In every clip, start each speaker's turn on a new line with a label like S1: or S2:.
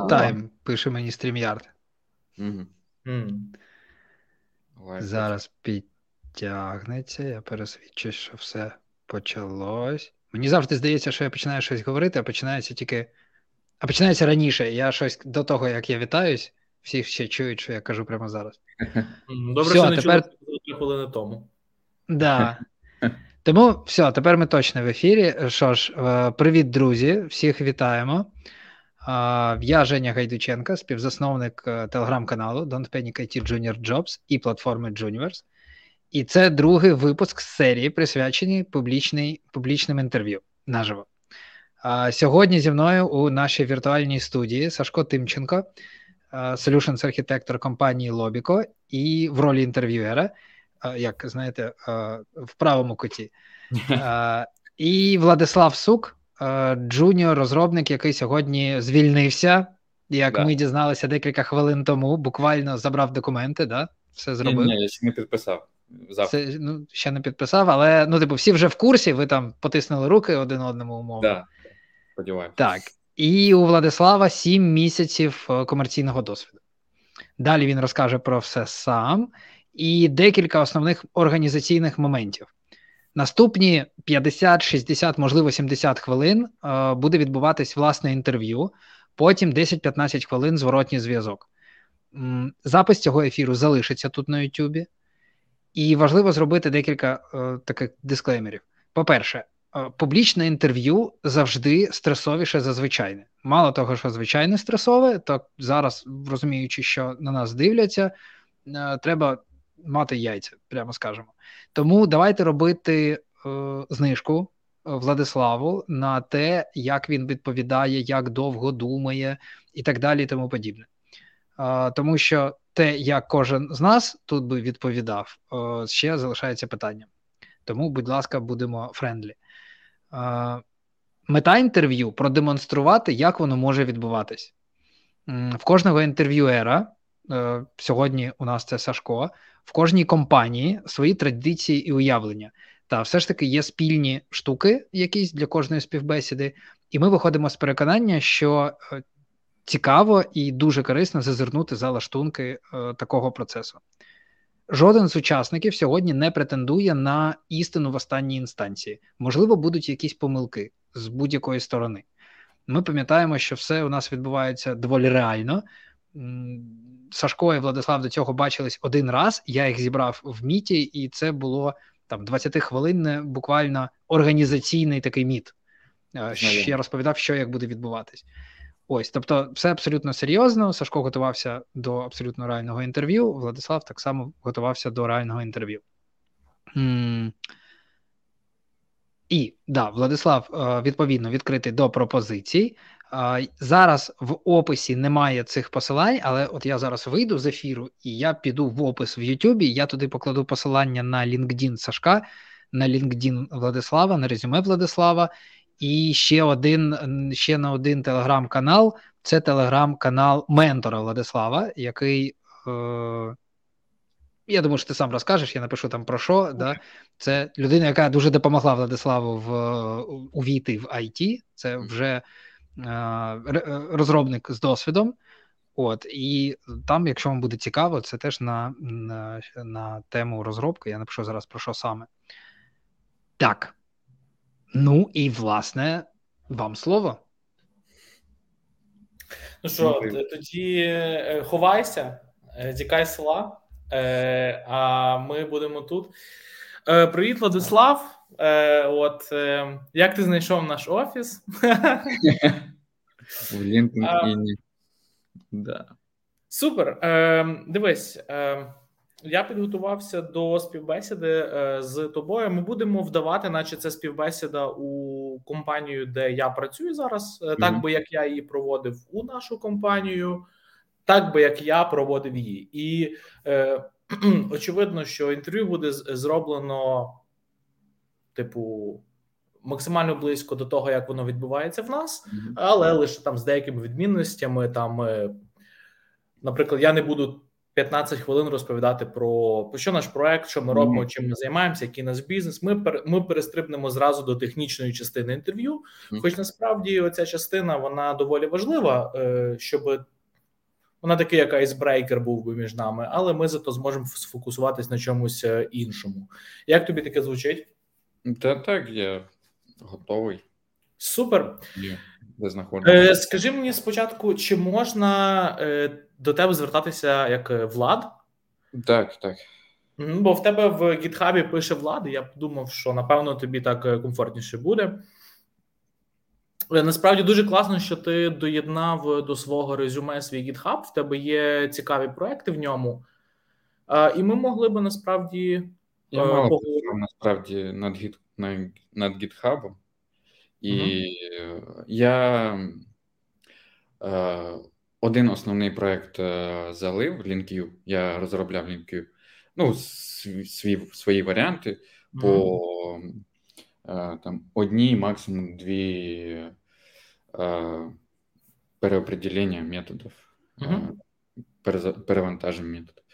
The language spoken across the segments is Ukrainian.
S1: тайм, пише мені StreamYard.
S2: Угу.
S1: Зараз підтягнеться, я пересвідчусь, що все почалось. Мені завжди здається, що я починаю щось говорити, а починається тільки. А починається раніше. Я щось до того, як я вітаюсь, всі ще чують, що я кажу прямо зараз.
S3: Добре, все, що не тепер... чули хвилини тому.
S1: Да. Тому все, тепер ми точно в ефірі. Що ж, е, привіт, друзі, всіх вітаємо. Я Женя Гайдученка, співзасновник е, телеграм-каналу Don't Panic IT Junior Jobs і платформи Juniverse. І це другий випуск з серії, присвячений публічним інтерв'ю наживо. Сьогодні зі мною у нашій віртуальній студії Сашко Тимченко, Solutions архітектор компанії Лобіко, і в ролі інтерв'юера, як знаєте, в правому куті. І Владислав Сук, джуніор розробник, який сьогодні звільнився. Як да. ми дізналися декілька хвилин тому, буквально забрав документи, да? все зробив.
S2: Ні, ні, я ще не підписав.
S1: Це, ну, Ще не підписав, але ну, типу, всі вже в курсі, ви там потиснули руки один одному умовно.
S2: Да. Сподіваємося.
S1: Так. І у Владислава сім місяців е, комерційного досвіду. Далі він розкаже про все сам і декілька основних організаційних моментів. Наступні 50, 60, можливо, 70 хвилин е, буде відбуватись власне інтерв'ю, потім 10-15 хвилин зворотній зв'язок. Запис цього ефіру залишиться тут на Ютубі, і важливо зробити декілька е, таких дисклеймерів. По-перше, е, публічне інтерв'ю завжди стресовіше за звичайне. Мало того, що звичайне стресове, то зараз, розуміючи, що на нас дивляться, треба мати яйця, прямо скажемо. Тому давайте робити е, знижку Владиславу на те, як він відповідає, як довго думає і так далі, і тому подібне. Е, тому що те, як кожен з нас тут би відповідав, е, ще залишається питанням. Тому, будь ласка, будемо friendly. Е, мета інтерв'ю продемонструвати, як воно може відбуватись. В кожного інтерв'юера, е, сьогодні у нас це Сашко, в кожній компанії свої традиції і уявлення. Та все ж таки є спільні штуки, якісь для кожної співбесіди, і ми виходимо з переконання, що цікаво і дуже корисно зазирнути за лаштунки е, такого процесу. Жоден з учасників сьогодні не претендує на істину в останній інстанції. Можливо, будуть якісь помилки з будь-якої сторони. Ми пам'ятаємо, що все у нас відбувається доволі реально. Сашко і Владислав до цього бачились один раз. Я їх зібрав в міті, і це було там 20 хвилинне буквально організаційний такий міт. Е, я розповідав, що як буде відбуватись. Ось, тобто, все абсолютно серйозно. Сашко готувався до абсолютно реального інтерв'ю. Владислав так само готувався до реального інтерв'ю. І да, Владислав е, відповідно відкритий до пропозицій. Зараз в описі немає цих посилань, але от я зараз вийду з ефіру і я піду в опис в Ютубі. Я туди покладу посилання на LinkedIn Сашка, на LinkedIn Владислава, на резюме Владислава. І ще один ще на один телеграм-канал це телеграм-канал ментора Владислава, який. Е, я думаю, що ти сам розкажеш, я напишу там про що. Okay. Да? Це людина, яка дуже допомогла Владиславу в увійти в IT. Це вже розробник з досвідом. От, І там, якщо вам буде цікаво, це теж на, на, на тему розробки. Я напишу зараз про що саме. Так. Ну і власне вам слово.
S3: Ну що, тоді е, ховайся, е, тікай села, е, а ми будемо тут. Привіт, Владислав. От як ти знайшов наш офіс?
S2: В LinkedIn. Да.
S3: Супер. Дивись. Я підготувався до співбесіди е, з тобою. Ми будемо вдавати, наче це співбесіда у компанію, де я працюю зараз, mm-hmm. так би як я її проводив у нашу компанію, так би як я проводив її, і е, очевидно, що інтерв'ю буде зроблено, типу, максимально близько до того, як воно відбувається в нас, mm-hmm. але лише там з деякими відмінностями. Там, е, наприклад, я не буду 15 хвилин розповідати про, про що наш проект, що ми робимо, чим ми займаємося, який наш бізнес. Ми ми перестрибнемо зразу до технічної частини інтерв'ю. Хоч насправді оця частина вона доволі важлива, е, щоб вона такий, як айсбрейкер був би між нами, але ми зато зможемо сфокусуватись на чомусь е, іншому. Як тобі таке звучить?
S2: Та так, я готовий.
S3: Супер.
S2: Є,
S3: е, Скажи мені спочатку, чи можна е, до тебе звертатися як е, влад?
S2: Так, так.
S3: Бо в тебе в гітхабі пише влад, я подумав, що напевно тобі так комфортніше буде. Насправді дуже класно, що ти доєднав до свого резюме свій GitHub, В тебе є цікаві проекти в ньому, і ми могли би насправді
S2: я мало поговорити насправді над гід над GitHub, і угу. я е, один основний проект е, залив LinkU, Я розробляв LinkU, ну, свій, свої варіанти угу. по е, там одній, максимум дві е, переопределення методів, угу. перевантаження методів.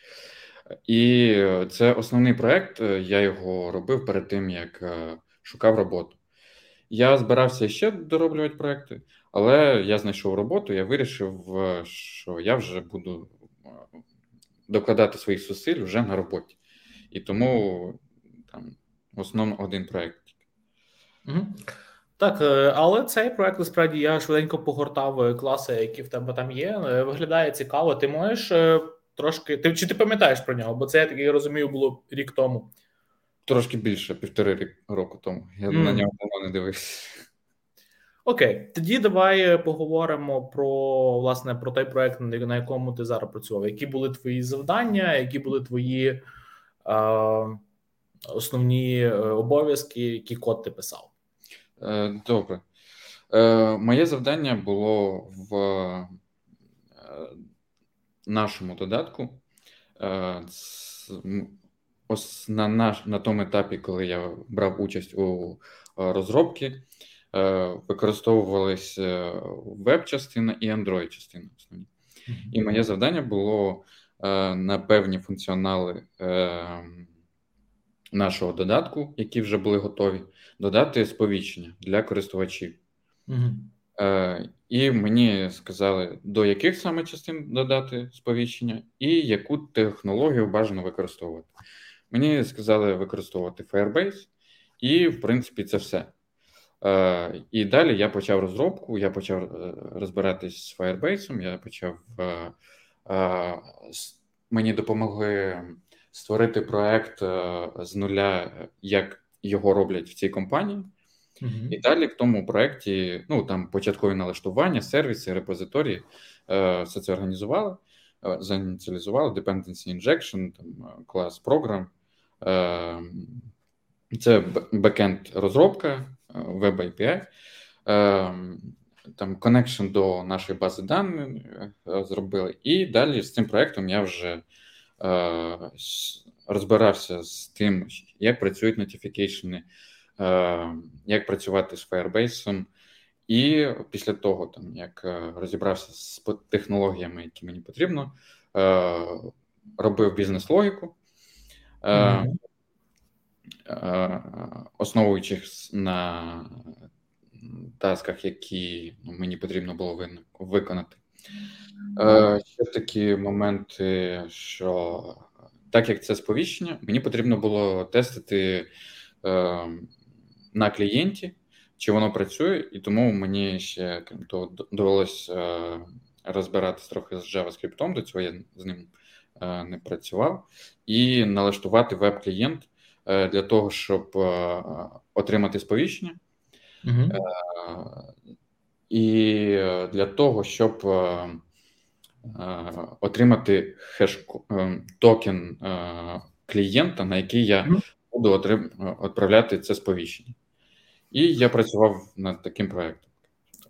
S2: І це основний проект. Я його робив перед тим, як шукав роботу. Я збирався ще дороблювати проекти, але я знайшов роботу, я вирішив, що я вже буду докладати своїх зусиль вже на роботі. І тому там основно один проект.
S3: Угу. Так, е, але цей проект насправді я швиденько погортав е, класи, які в тебе там є. Е, виглядає цікаво. Ти можеш трошки. Ти чи ти пам'ятаєш про нього? Бо це я так розумію, було рік тому.
S2: Трошки більше, півтори року тому. Я mm. на нього давно не дивився.
S3: Окей, тоді давай поговоримо про власне про той проект, на якому ти зараз працював. Які були твої завдання, які були твої е, основні обов'язки, який код ти писав?
S2: Е, добре. Е, моє завдання було в е, нашому додатку. Ось на наш, на тому етапі, коли я брав участь у розробці, використовувалися веб-частина і Android-частина. І моє завдання було на певні функціонали нашого додатку, які вже були готові, додати сповіщення для користувачів. Е, І мені сказали, до яких саме частин додати сповіщення, і яку технологію бажано використовувати. Мені сказали використовувати Firebase, і, в принципі, це все. Е, І далі я почав розробку, я почав е, розбиратись з Firebase, я почав. Мені допомогли створити проект з нуля, як його роблять в цій компанії. Mm-hmm. І далі в тому проєкті, ну там початкові налаштування, сервіси, репозиторії, е, все це організували, е, заініціалізували, dependency injection, там клас програм. Це бекенд розробка, Web API, там connection до нашої бази даних зробили. І далі з цим проектом я вже Е, розбирався з тим, як працюють нотифікейшени, е, як працювати з Firebase. І після того, там як е, розібрався з технологіями, які мені потрібно, робив бізнес-логіку, mm-hmm. основуючись на тасках, які ну, мені потрібно було виконати. Е, Ще такі моменти, що так як це сповіщення, мені потрібно було тестити е, на клієнті, чи воно працює, і тому мені ще крім того довелося е, розбиратися трохи з JavaScript, до цього я з ним е, не працював, і налаштувати веб-клієнт е, для того, щоб отримати сповіщення. І для того, щоб отримати хеш токен клієнта, на який я буду відправляти це сповіщення. І я працював над таким проєктом.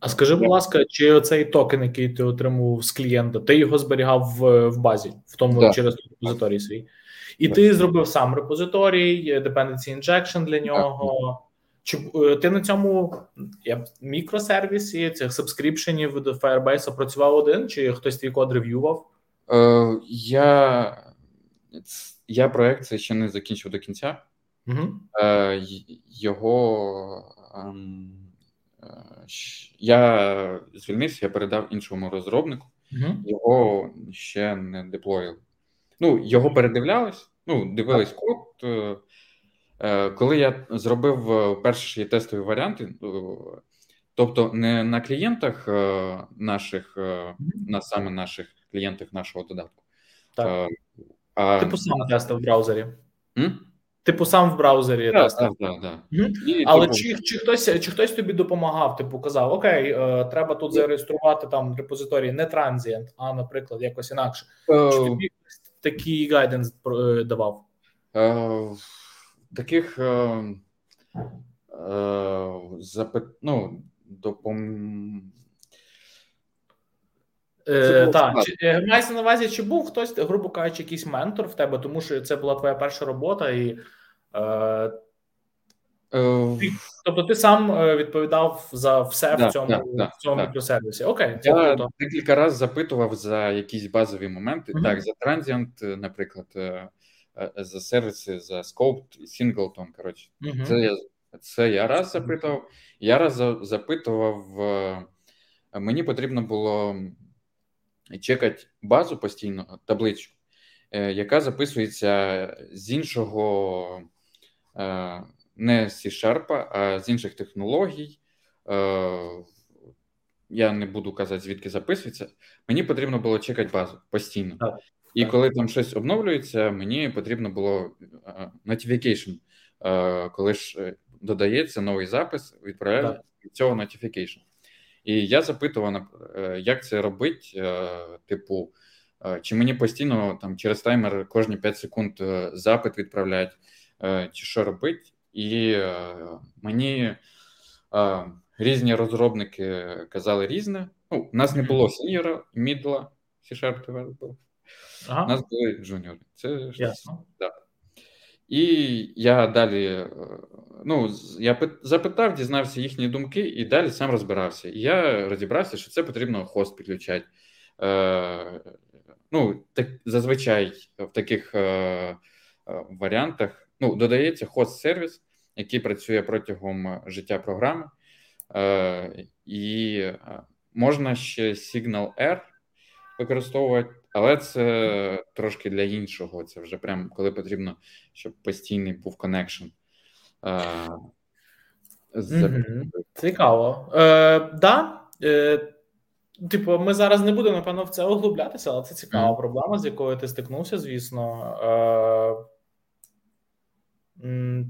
S3: А скажи, будь ласка, чи оцей токен, який ти отримував з клієнта, ти його зберігав в в базі, в тому да. через репозиторій свій? І да. ти зробив сам репозиторій, dependency injection для нього. Чи е, ти на цьому я мікросервісі цих сабскріпшенів до Firebase працював один, чи хтось твій код рев'ював?
S2: Е, Я я проект це ще не закінчив до кінця.
S3: Угу.
S2: Е, Його ем, е, я звільнився, я передав іншому розробнику,
S3: угу.
S2: його ще не деплоїли. Ну, його передивлялись, ну, дивились код. Е, е, коли я зробив е, перші тестові варіанти, тобто не на клієнтах наших, на саме наших клієнтах нашого додатку.
S3: Так. А... Типу сам тестив в браузері.
S2: М?
S3: Типу сам в браузері
S2: да. Да, да.
S3: І, Але типу... чи чи, хтось чи хтось тобі допомагав? Типу казав: Окей, е, треба тут зареєструвати там репозиторій не транзієнт, а, наприклад, якось інакше. Чи тобі такий гайденс е, давав?
S2: Е, таких е, е, запит, ну, допом...
S3: Е, Так, е, мається на увазі, чи був хтось, грубо кажучи, якийсь ментор в тебе, тому що це була твоя перша робота, і е, ти, тобто ти сам відповідав за все
S2: да,
S3: в цьому
S2: да,
S3: в цьому да, мікросервісі. Окей,
S2: це я круто. декілька разів запитував за якісь базові моменти. Uh-huh. Так, за Transient, наприклад, за сервіси, за Scope, Singleton, коротше. Uh-huh. Це я це я раз запитував. Я раз запитував, мені потрібно було чекати базу постійно, табличку, е, яка записується з іншого, е, не з C-Sharp, а з інших технологій. Е, я не буду казати, звідки записується. Мені потрібно було чекати базу постійно.
S3: Так.
S2: І коли там щось обновлюється, мені потрібно було notification, коли ж додається новий запис, відправляє цього notification. І я запитував, е, як це робить, е, типу, е, чи мені постійно там через таймер кожні 5 секунд запит відправлять, чи що робить. І мені різні розробники казали різне. Ну, У нас не було сеньора, мідла, C-Sharp Developer. Ага. У нас були джуніори. Це
S3: Ясно.
S2: Да. І я далі ну, я запитав, дізнався їхні думки, і далі сам розбирався. І я розібрався, що це потрібно хост підключати. Е, Ну, так, зазвичай в таких е, е варіантах ну, додається хост-сервіс, який працює протягом життя програми. Е, І е, можна ще Signal R використовувати. Але це трошки для іншого. Це вже прям коли потрібно, щоб постійний був коннекшн.
S3: Цікаво. Е, да, е, Типу, ми зараз не будемо, напевно, в це углублятися, але це цікава mm. проблема, з якою ти стикнувся, звісно. Е,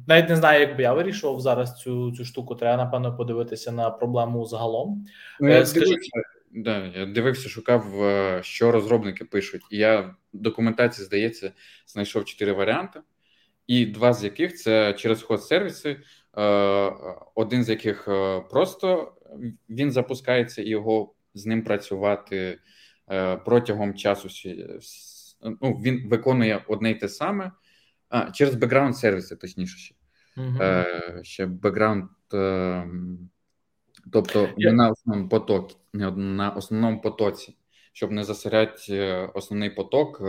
S3: навіть не знаю, як би я вирішував зараз цю цю штуку. Треба, напевно, подивитися на проблему загалом.
S2: Ну, я, Скажи... дивився, да, я дивився, шукав, е, що розробники пишуть. І я в документації, здається, знайшов чотири варіанти і два з яких це через hosted сервіси, е, один з яких е, просто він запускається і його з ним працювати е, протягом часу. Ну, Він виконує одне й те саме а, через бекграунд сервіси, точніше ще. Uh-huh. Ще бекграунд, тобто не на основному потоці, не на основному потоці, щоб не засоряти основний поток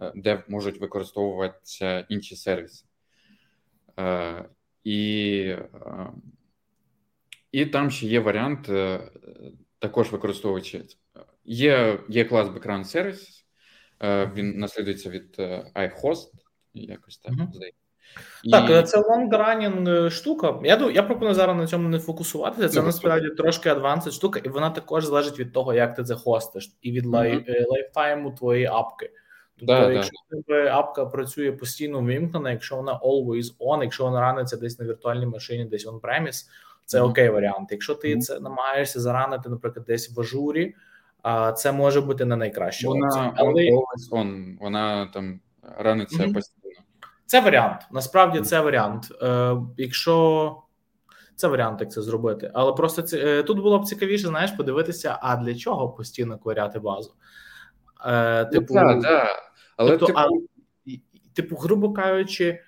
S2: Е, де можуть використовуватися інші сервіси. Е, і е, і там ще є варіант, також використовуючи. Є є клас Background Services, він наслідується від iHost, якось так
S3: uh-huh. здається. Так, це long-running штука. Я я пропоную зараз на цьому не фокусуватися. Це насправді трошки advanced штука, і вона також залежить від того, як ти це хостиш, і від uh-huh. lifetime 'у твоєї апки. Тобто, да, якщо да. тебе апка працює постійно вимкнена, якщо вона always on, якщо вона раниться десь на віртуальній машині, десь on-premise, це mm-hmm. окей варіант. Якщо ти mm-hmm. це намагаєшся заранити, наприклад, десь в ажурі, а це може бути не найкраще.
S2: Вона Але... on, вона там раниться mm-hmm. постійно.
S3: Це варіант. Насправді це варіант. Е, Якщо це варіант, як це зробити, але просто це е, тут було б цікавіше, знаєш, подивитися, а для чого постійно кваряти базу. Е,
S2: Типу, да, да. Але
S3: тобто, типу... А, типу, грубо кажучи,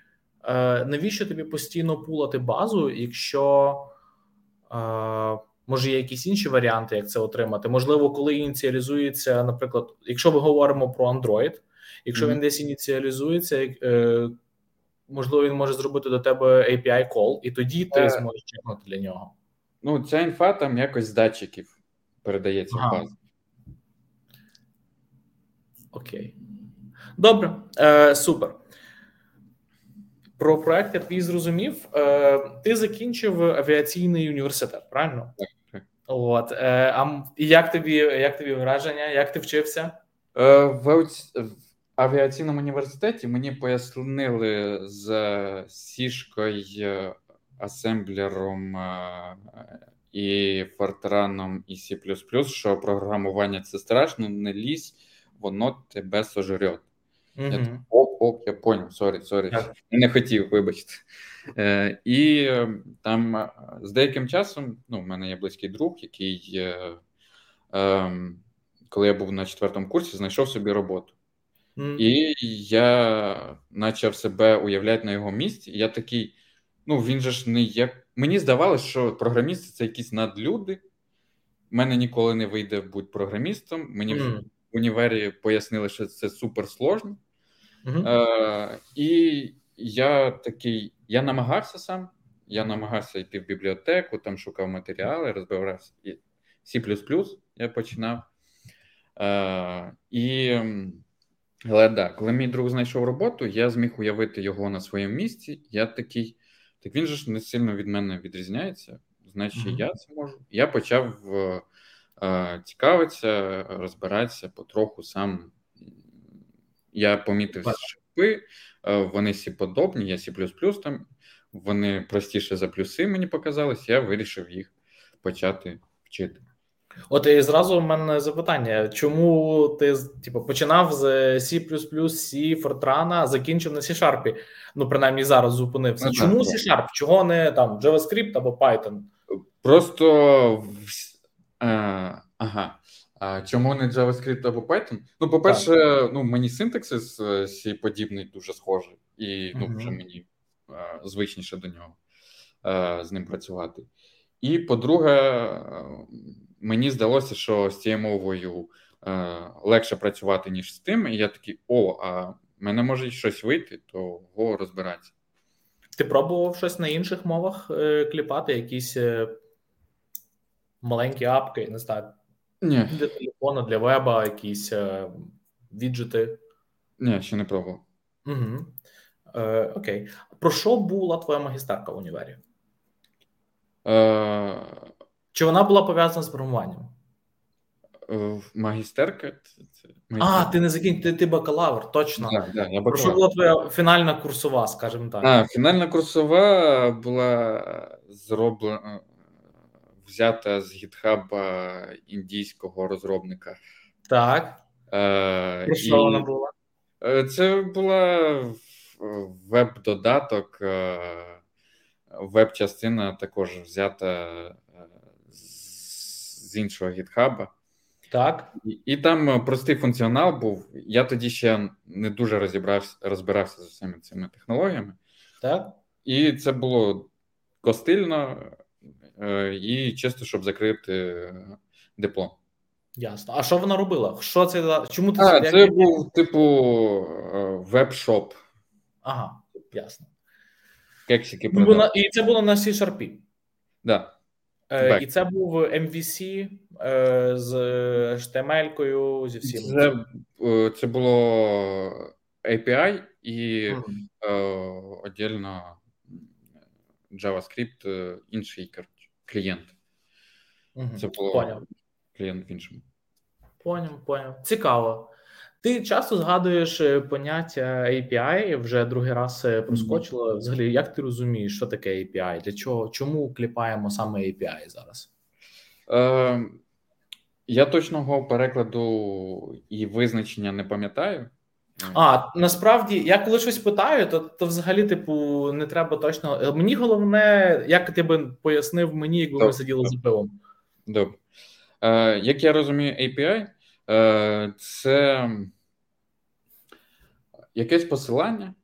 S3: е, навіщо тобі постійно пулати базу, якщо е, Може, є якісь інші варіанти, як це отримати? Можливо, коли ініціалізується, наприклад, якщо ми говоримо про Android, якщо mm-hmm. він десь ініціалізується, е, можливо, він може зробити до тебе API call, і тоді ти е, зможеш чекнути для нього.
S2: Ну, ця інфа там якось з датчиків передається ага. в базу.
S3: Окей. Добре, е, супер. Про проект я твій зрозумів. Е, Ти закінчив авіаційний університет, правильно?
S2: Так. так.
S3: От. Е, А як тобі як тобі враження? Як ти вчився?
S2: Е, В авіаційному університеті мені пояснили з сішкою, асемблером е, і фортраном і C++, що програмування це страшно, не лізь, воно тебе сожрет. Mm-hmm. Я так, ок, ок, я поняв, сорі, сорі. Я не хотів, вибачте. Е, І е, там е, з деяким часом, ну, в мене є близький друг, який, е, е, коли я був на четвертому курсі, знайшов собі роботу. Mm-hmm. І я почав себе уявляти на його місці. І я такий, ну він же ж не є. Мені здавалося, що програмісти це якісь надлюди. У мене ніколи не вийде бути програмістом. Мені mm-hmm. в універі пояснили, що це супер сложно. Uh-huh. Е, І я такий, я намагався сам, я намагався йти в бібліотеку, там шукав матеріали, розбирався. C я починав. Е, І, але да, коли мій друг знайшов роботу, я зміг уявити його на своєму місці. Я такий, так він же ж не сильно від мене відрізняється, значить, uh-huh. я це можу. Я почав е, цікавитися, розбиратися потроху сам я помітив шипи, е, вони всі подобні, я C++ там, вони простіше за плюси мені показались, я вирішив їх почати вчити.
S3: От і зразу в мене запитання: чому ти типу, починав з C, C, Fortran, а закінчив на C-Sharp? Ну, принаймні зараз зупинився. Ну, чому C-Sharp? Чого не там JavaScript або Python?
S2: Просто а, е, ага. А чому не JavaScript або Python? Ну, по-перше, так. ну мені синтаксис C подібний дуже схожий, і ну, вже мені а, звичніше до нього а, з ним працювати. І по-друге, мені здалося, що з цією мовою а, легше працювати, ніж з тим. І я такий: о, а мене може щось вийти, то го розбиратися.
S3: Ти пробував щось на інших мовах е, кліпати, якісь е, маленькі апки, не знаю.
S2: Ні.
S3: Для телефону, для веба, якісь е, віджити.
S2: Ні, ще не пробував.
S3: Угу. Е, Окей. Про що була твоя магістерка в універі?
S2: Е...
S3: Чи вона була пов'язана з програмуванням?
S2: Е, магістерка?
S3: А, ти не закінчив, ти, ти бакалавр, точно.
S2: Да, да, я
S3: Про що була твоя фінальна курсова, скажімо так?
S2: А, Фінальна курсова була зроблена взята з гітхаба індійського розробника.
S3: Так. Е, Про що і... вона була?
S2: Е, це була веб-додаток, е, веб-частина також взята е, з іншого гітхаба.
S3: Так.
S2: І, і там простий функціонал був. Я тоді ще не дуже розібрався, розбирався з усіми цими технологіями.
S3: Так.
S2: І це було костильно. Е, і чисто, щоб закрити е, диплом.
S3: Ясно. А що вона робила? Що це Чому ти
S2: А, Це був типу е, веб-шоп.
S3: Ага, ясно.
S2: Кексики
S3: продав. І це було на C-Sharp?
S2: Да.
S3: Е, І це був MVC е, з HTML-кою, зі всім.
S2: Це, це було API і mm-hmm. е, отдельно JavaScript, інший клієнт.
S3: Угу. Це було Поняв.
S2: клієнт в іншому.
S3: Поняв, поняв. Цікаво. Ти часто згадуєш е, поняття API, вже другий раз е, проскочило. Взагалі, як ти розумієш, що таке API? Для чого? Чому кліпаємо саме API зараз?
S2: Е, Я точного перекладу і визначення не пам'ятаю.
S3: А насправді я коли щось питаю, то то взагалі, типу, не треба точно. Мені головне, як ти би пояснив мені, якби ми сиділи за пивом.
S2: Добре. Е, Як я розумію, API е, це якесь посилання,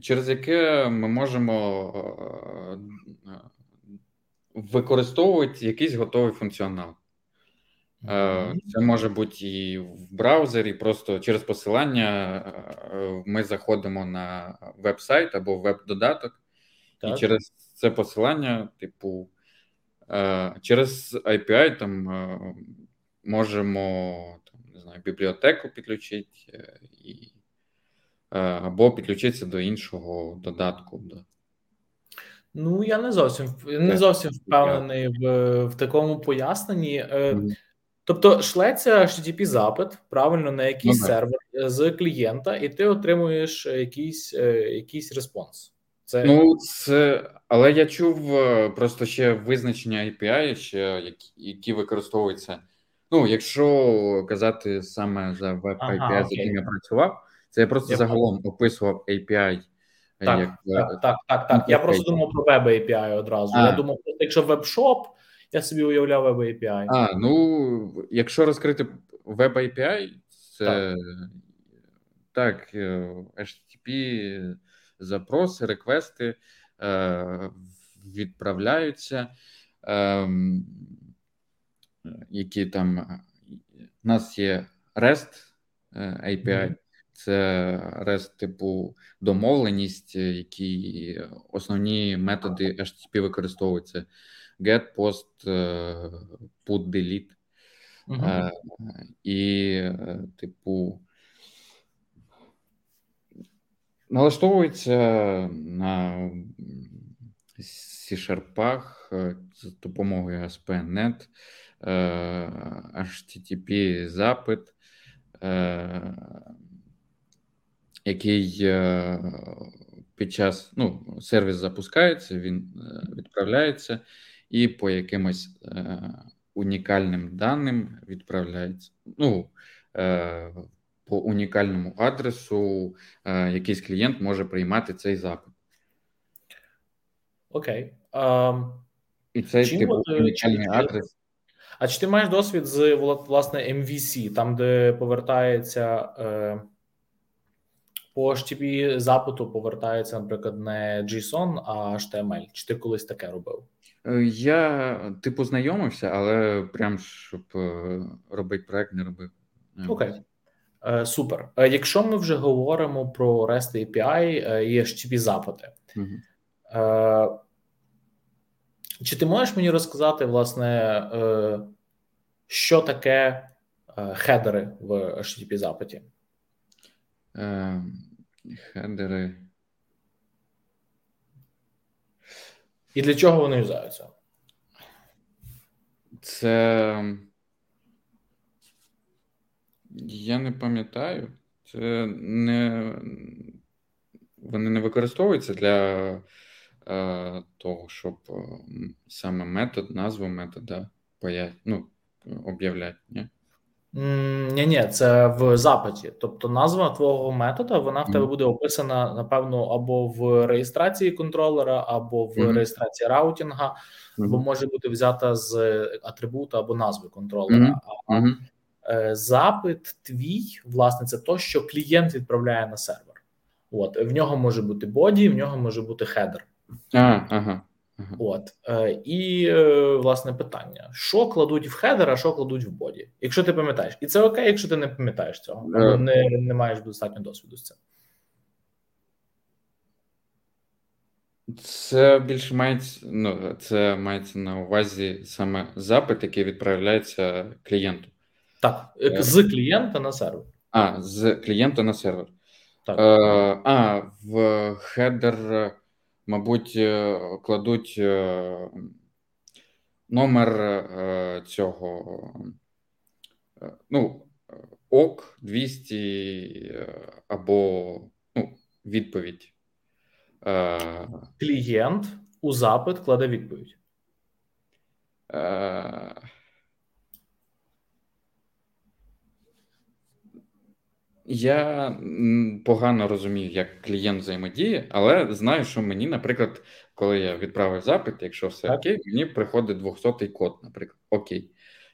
S2: через яке ми можемо використовують якийсь готовий функціонал. Е, це може бути і в браузері, просто через посилання е, ми заходимо на веб-сайт або веб-додаток, і через це посилання, типу, е, через API там можемо знаю, бібліотеку підключити і, або підключитися до іншого додатку.
S3: Ну, я не зовсім не зовсім впевнений в в такому поясненні. Mm-hmm. Тобто шлеться http запит правильно на якийсь ну, сервер е, з клієнта, і ти отримуєш е, якийсь е, якийсь респонс.
S2: Це ну це але я чув просто ще визначення API, ще які, які використовуються. Ну, якщо казати саме за веб API, ага, з яким я працював, це я просто я загалом б... описував API.
S3: Так, як, так, так, так, так. Я просто думав про веб API одразу. А. Я думав, якщо веб-шоп, я собі уявляв Web API.
S2: А, ну, якщо розкрити Web API, це так, так е, HTTP запроси, реквести е, відправляються, е, які там у нас є REST API. Mm-hmm. Це REST типу домовленість, які основні методи HTTP використовуються get, post, е, put, delete. Uh-huh. І, е, типу, налаштовується на C-Sharp з допомогою ASP.NET, HTTP запит, який під час ну, сервіс запускається, він відправляється і по якимось унікальним даним відправляється. Ну, по унікальному адресу е, якийсь клієнт може приймати цей запит.
S3: Окей. А,
S2: І цей типу унікальний адрес.
S3: А чи ти маєш досвід з власне MVC, там, де повертається е, по HTTP запиту, повертається, наприклад, не JSON, а HTML? Чи ти колись таке робив?
S2: Е, я, типу, знайомився, але прям щоб е, робити проект, не робив.
S3: Окей. Е, супер. Якщо ми вже говоримо про REST API і HTTP запити, угу. Чи ти можеш мені розказати, власне, що таке хедери в HTTP запиті?
S2: Хедери.
S3: І для чого вони юзаються?
S2: Це. Я не пам'ятаю. Це не. Вони не використовуються для е, того, щоб е, саме метод, назву метода поя... ну, об'являти. Ні?
S3: Ні, ні, це в запиті. Тобто назва твого метода вона в тебе буде описана, напевно, або в реєстрації контролера, або в mm-hmm. реєстрації раутінга, mm-hmm. або може бути взята з атрибута або назви контролера. А е, запит твій, власне, це то, що клієнт відправляє на сервер. От в нього може бути боді, в нього може бути хедер.
S2: Ага.
S3: Uh-huh. От е, і е, власне питання: що кладуть в хедер, а що кладуть в боді? Якщо ти пам'ятаєш, і це окей, якщо ти не пам'ятаєш цього, uh-huh. не не маєш достатньо досвіду з цим.
S2: Це більше мається ну, це мається на увазі саме запит, який відправляється клієнту.
S3: Так, е, з клієнта на сервер.
S2: А, з клієнта на сервер. Так. Е, а, в хедер мабуть, е, кладуть е, номер е, цього, ну, ок 200 або ну, відповідь.
S3: Клієнт у запит кладе відповідь.
S2: Я погано розумію, як клієнт взаємодіє, але знаю, що мені, наприклад, коли я відправив запит, якщо все так. окей, мені приходить 200-й код, наприклад, окей.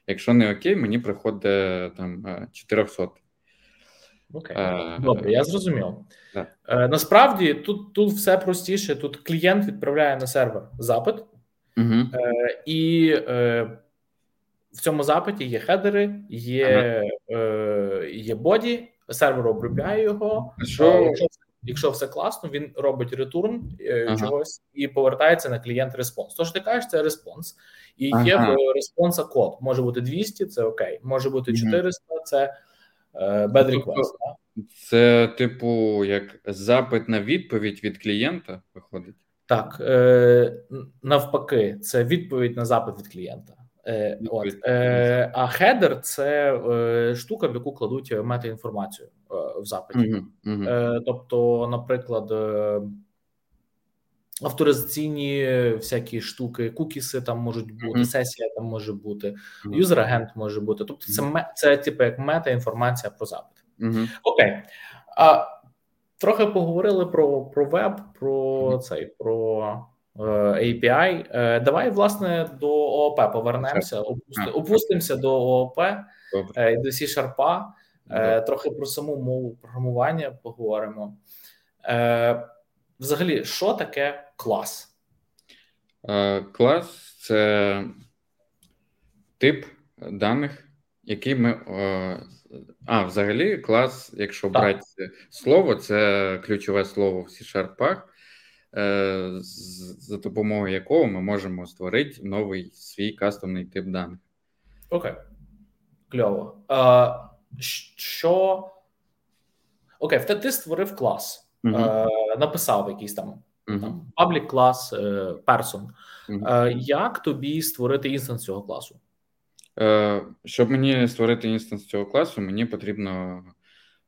S2: Якщо не окей, мені приходить там 400. Е,
S3: окей, е, добре, я зрозумів. Е, насправді тут тут все простіше. Тут клієнт відправляє на сервер запит,
S2: Угу.
S3: І в цьому запиті є хедери, є ага. є боді, сервер обробляє його.
S2: Що? Якщо,
S3: якщо все класно, він робить return ага. чогось і повертається на клієнт response. Тож ти кажеш, це response. І ага. є в response 'а код. Може бути 200, це окей, може бути 400, це bad request.
S2: Це, типу, як запит на відповідь від клієнта виходить?
S3: Так, е, навпаки, це відповідь на запит від клієнта. Е, от. Е, А хедер це е, штука, в яку кладуть метаінформацію е, в запиті.
S2: Uh-huh, uh-huh.
S3: Е, Тобто, наприклад, е, авторизаційні всякі штуки, кукіси там можуть бути, uh-huh. сесія там може бути, юзер-агент може бути. Тобто, це це типу як мета-інформація про запит. Окей. А трохи поговорили про про веб, про цей про API. Е, давай, власне, до ООП повернемося, опусти, опустимося до ООП е, до C-Sharp. Е, трохи про саму мову програмування поговоримо. Е, Взагалі, що таке клас?
S2: Е, клас це тип даних, який ми е, а, взагалі, клас, якщо брати слово, це ключове слово в C-Sharp, е, за допомогою якого ми можемо створити новий свій кастомний тип даних.
S3: Окей. Кльово. А, Що. Окей, ти створив клас, uh написав якийсь там uh там public клас, person. uh Як тобі створити інстанс цього класу?
S2: Е, щоб мені створити інстанс цього класу, мені потрібно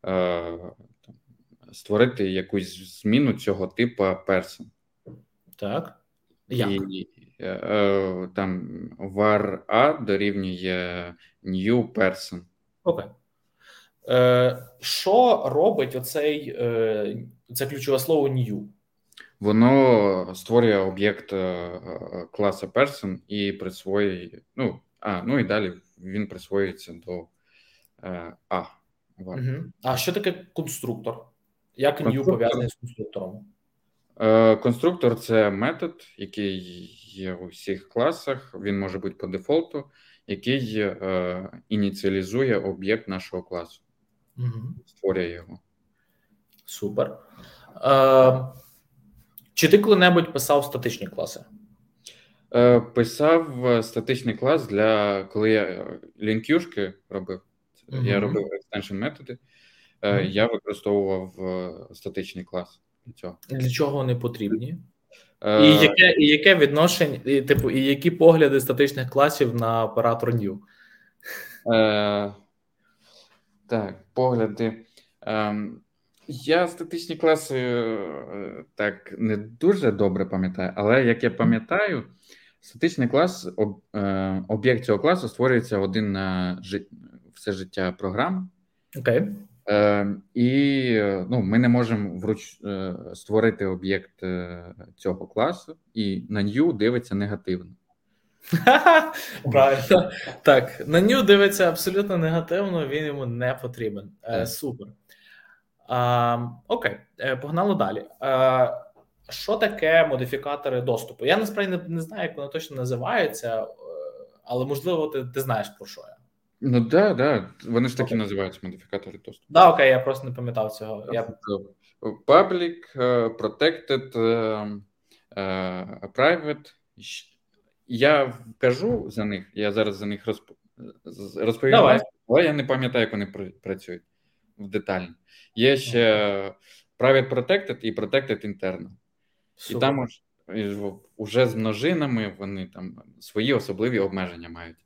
S2: е, створити якусь зміну цього типу person.
S3: Так. Як? І
S2: е, там var A дорівнює new person.
S3: Окей. Е, Що робить оцей е, це ключове слово new?
S2: Воно створює об'єкт класу person і присвоює, ну, а, ну і далі він присвоюється до е, А.
S3: Угу. А що таке конструктор? Як new пов'язаний з конструктором?
S2: Е, Конструктор це метод, який є у всіх класах. Він може бути по дефолту, який е, ініціалізує об'єкт нашого класу,
S3: угу.
S2: створює його.
S3: Супер. Е, Чи ти коли-небудь писав статичні класи?
S2: Е, писав е, статичний клас для коли я е, лінкюшки робив. Uh-huh. Я робив екстеншн методи, uh-huh. я використовував статичний клас для цього.
S3: Для чого вони потрібні? Uh, і яке і яке відношення, і, типу, і які погляди статичних класів на оператор New?
S2: Uh, так, погляди. Um, я статичні класи так не дуже добре пам'ятаю, але як я пам'ятаю. Статичний клас, е, об'єкт цього класу створюється один на все життя програми.
S3: Окей. Okay.
S2: Е, і ну, ми не можемо вруч е, створити об'єкт цього класу, і на new дивиться негативно.
S3: Правильно. Так, на new дивиться абсолютно негативно, він йому не потрібен. Супер. А, Окей, погнали далі. Що таке модифікатори доступу? Я насправді не, не знаю, як вони точно називаються, е, але можливо, ти ти знаєш про що я.
S2: Ну да, да. Вони ж такі okay. називаються модифікатори доступу.
S3: Да, окей, я просто не пам'ятав цього. Я...
S2: Public, е, protected, е, private. Я кажу за них, я зараз за них розп... розповім, Давай. але я не пам'ятаю, як вони працюють в деталі. Є ще private protected і protected internal. Супер. І там вже з множинами вони там свої особливі обмеження мають.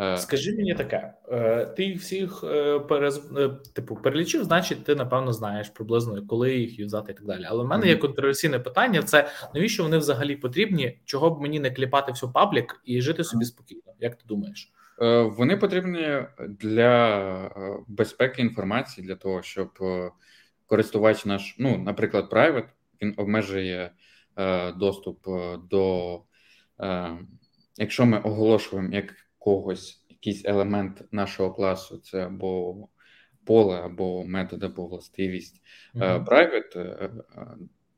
S3: Е, Скажи мені таке: е, ти їх всіх е, перез... типу, перелічив, значить, ти напевно знаєш приблизно, коли їх юзати і так далі. Але в мене є контроверсійне питання: це навіщо вони взагалі потрібні? Чого б мені не кліпати всю паблік і жити собі спокійно? Як ти думаєш?
S2: Вони потрібні для безпеки інформації, для того, щоб користувач наш, ну, наприклад, private, він обмежує доступ до, якщо ми оголошуємо якогось якийсь елемент нашого класу, це або поле, або метод, або властивість. Mm-hmm. Private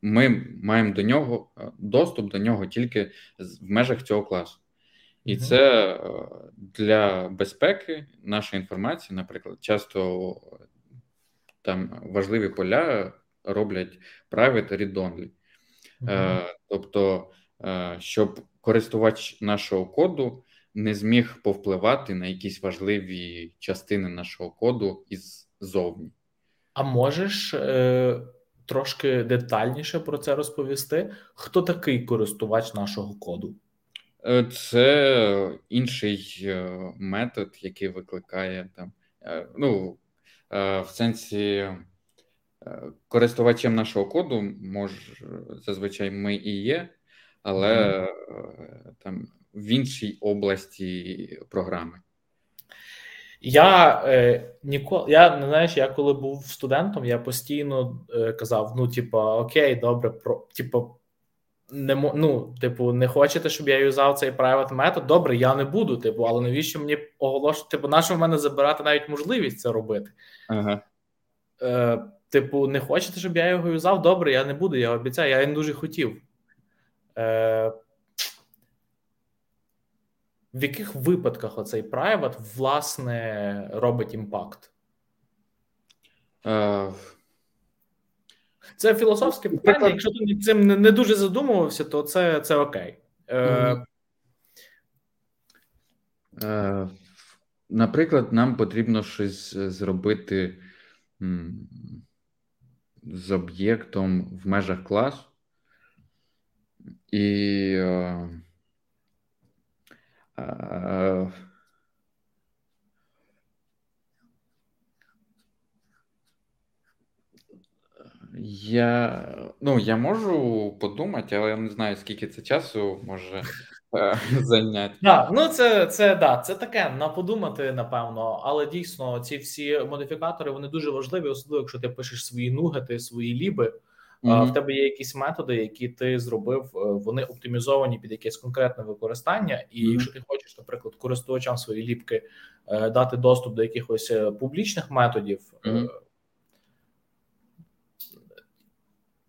S2: ми маємо до нього доступ до нього тільки в межах цього класу. І mm-hmm. це для безпеки нашої інформації, наприклад, часто там важливі поля роблять private read-only. Mm-hmm. Тобто, щоб користувач нашого коду не зміг повпливати на якісь важливі частини нашого коду іззовні.
S3: А можеш е, трошки детальніше про це розповісти? Хто такий користувач нашого коду?
S2: Е, це інший е, метод, який викликає там. Е, ну, в сенсі користувачем нашого коду, може, зазвичай ми і є, але mm-hmm. там в іншій області програми.
S3: Я е, ніколи я не знаєш, я коли був студентом, я постійно е, казав: ну, типа, окей, добре, про типу, не ну, типу, не хочете, щоб я юзав цей private метод? Добре, я не буду. Типу, але навіщо мені оголошувати? Типу, на що в мене забирати навіть можливість це робити? Ага. Е, Типу, не хочете, щоб я його юзав? Добре, я не буду, я обіцяю, я не дуже хотів. Е, в яких випадках оцей private, власне, робить імпакт? Uh... Це філософське питання. Якщо ти цим не, дуже задумувався, то це це окей. Uh...
S2: Uh, наприклад, нам потрібно щось зробити з об'єктом в межах класу. І я ну, я можу подумати, але я не знаю, скільки це часу може е, зайняти.
S3: Да, ну це це да, це таке на подумати, напевно, але дійсно ці всі модифікатори вони дуже важливі, особливо якщо ти пишеш свої нугети, свої ліби. Mm-hmm. В тебе є якісь методи, які ти зробив, е, вони оптимізовані під якесь конкретне використання. І mm-hmm. якщо ти хочеш, наприклад, користувачам свої ліпки е, дати доступ до якихось е, публічних методів, mm-hmm.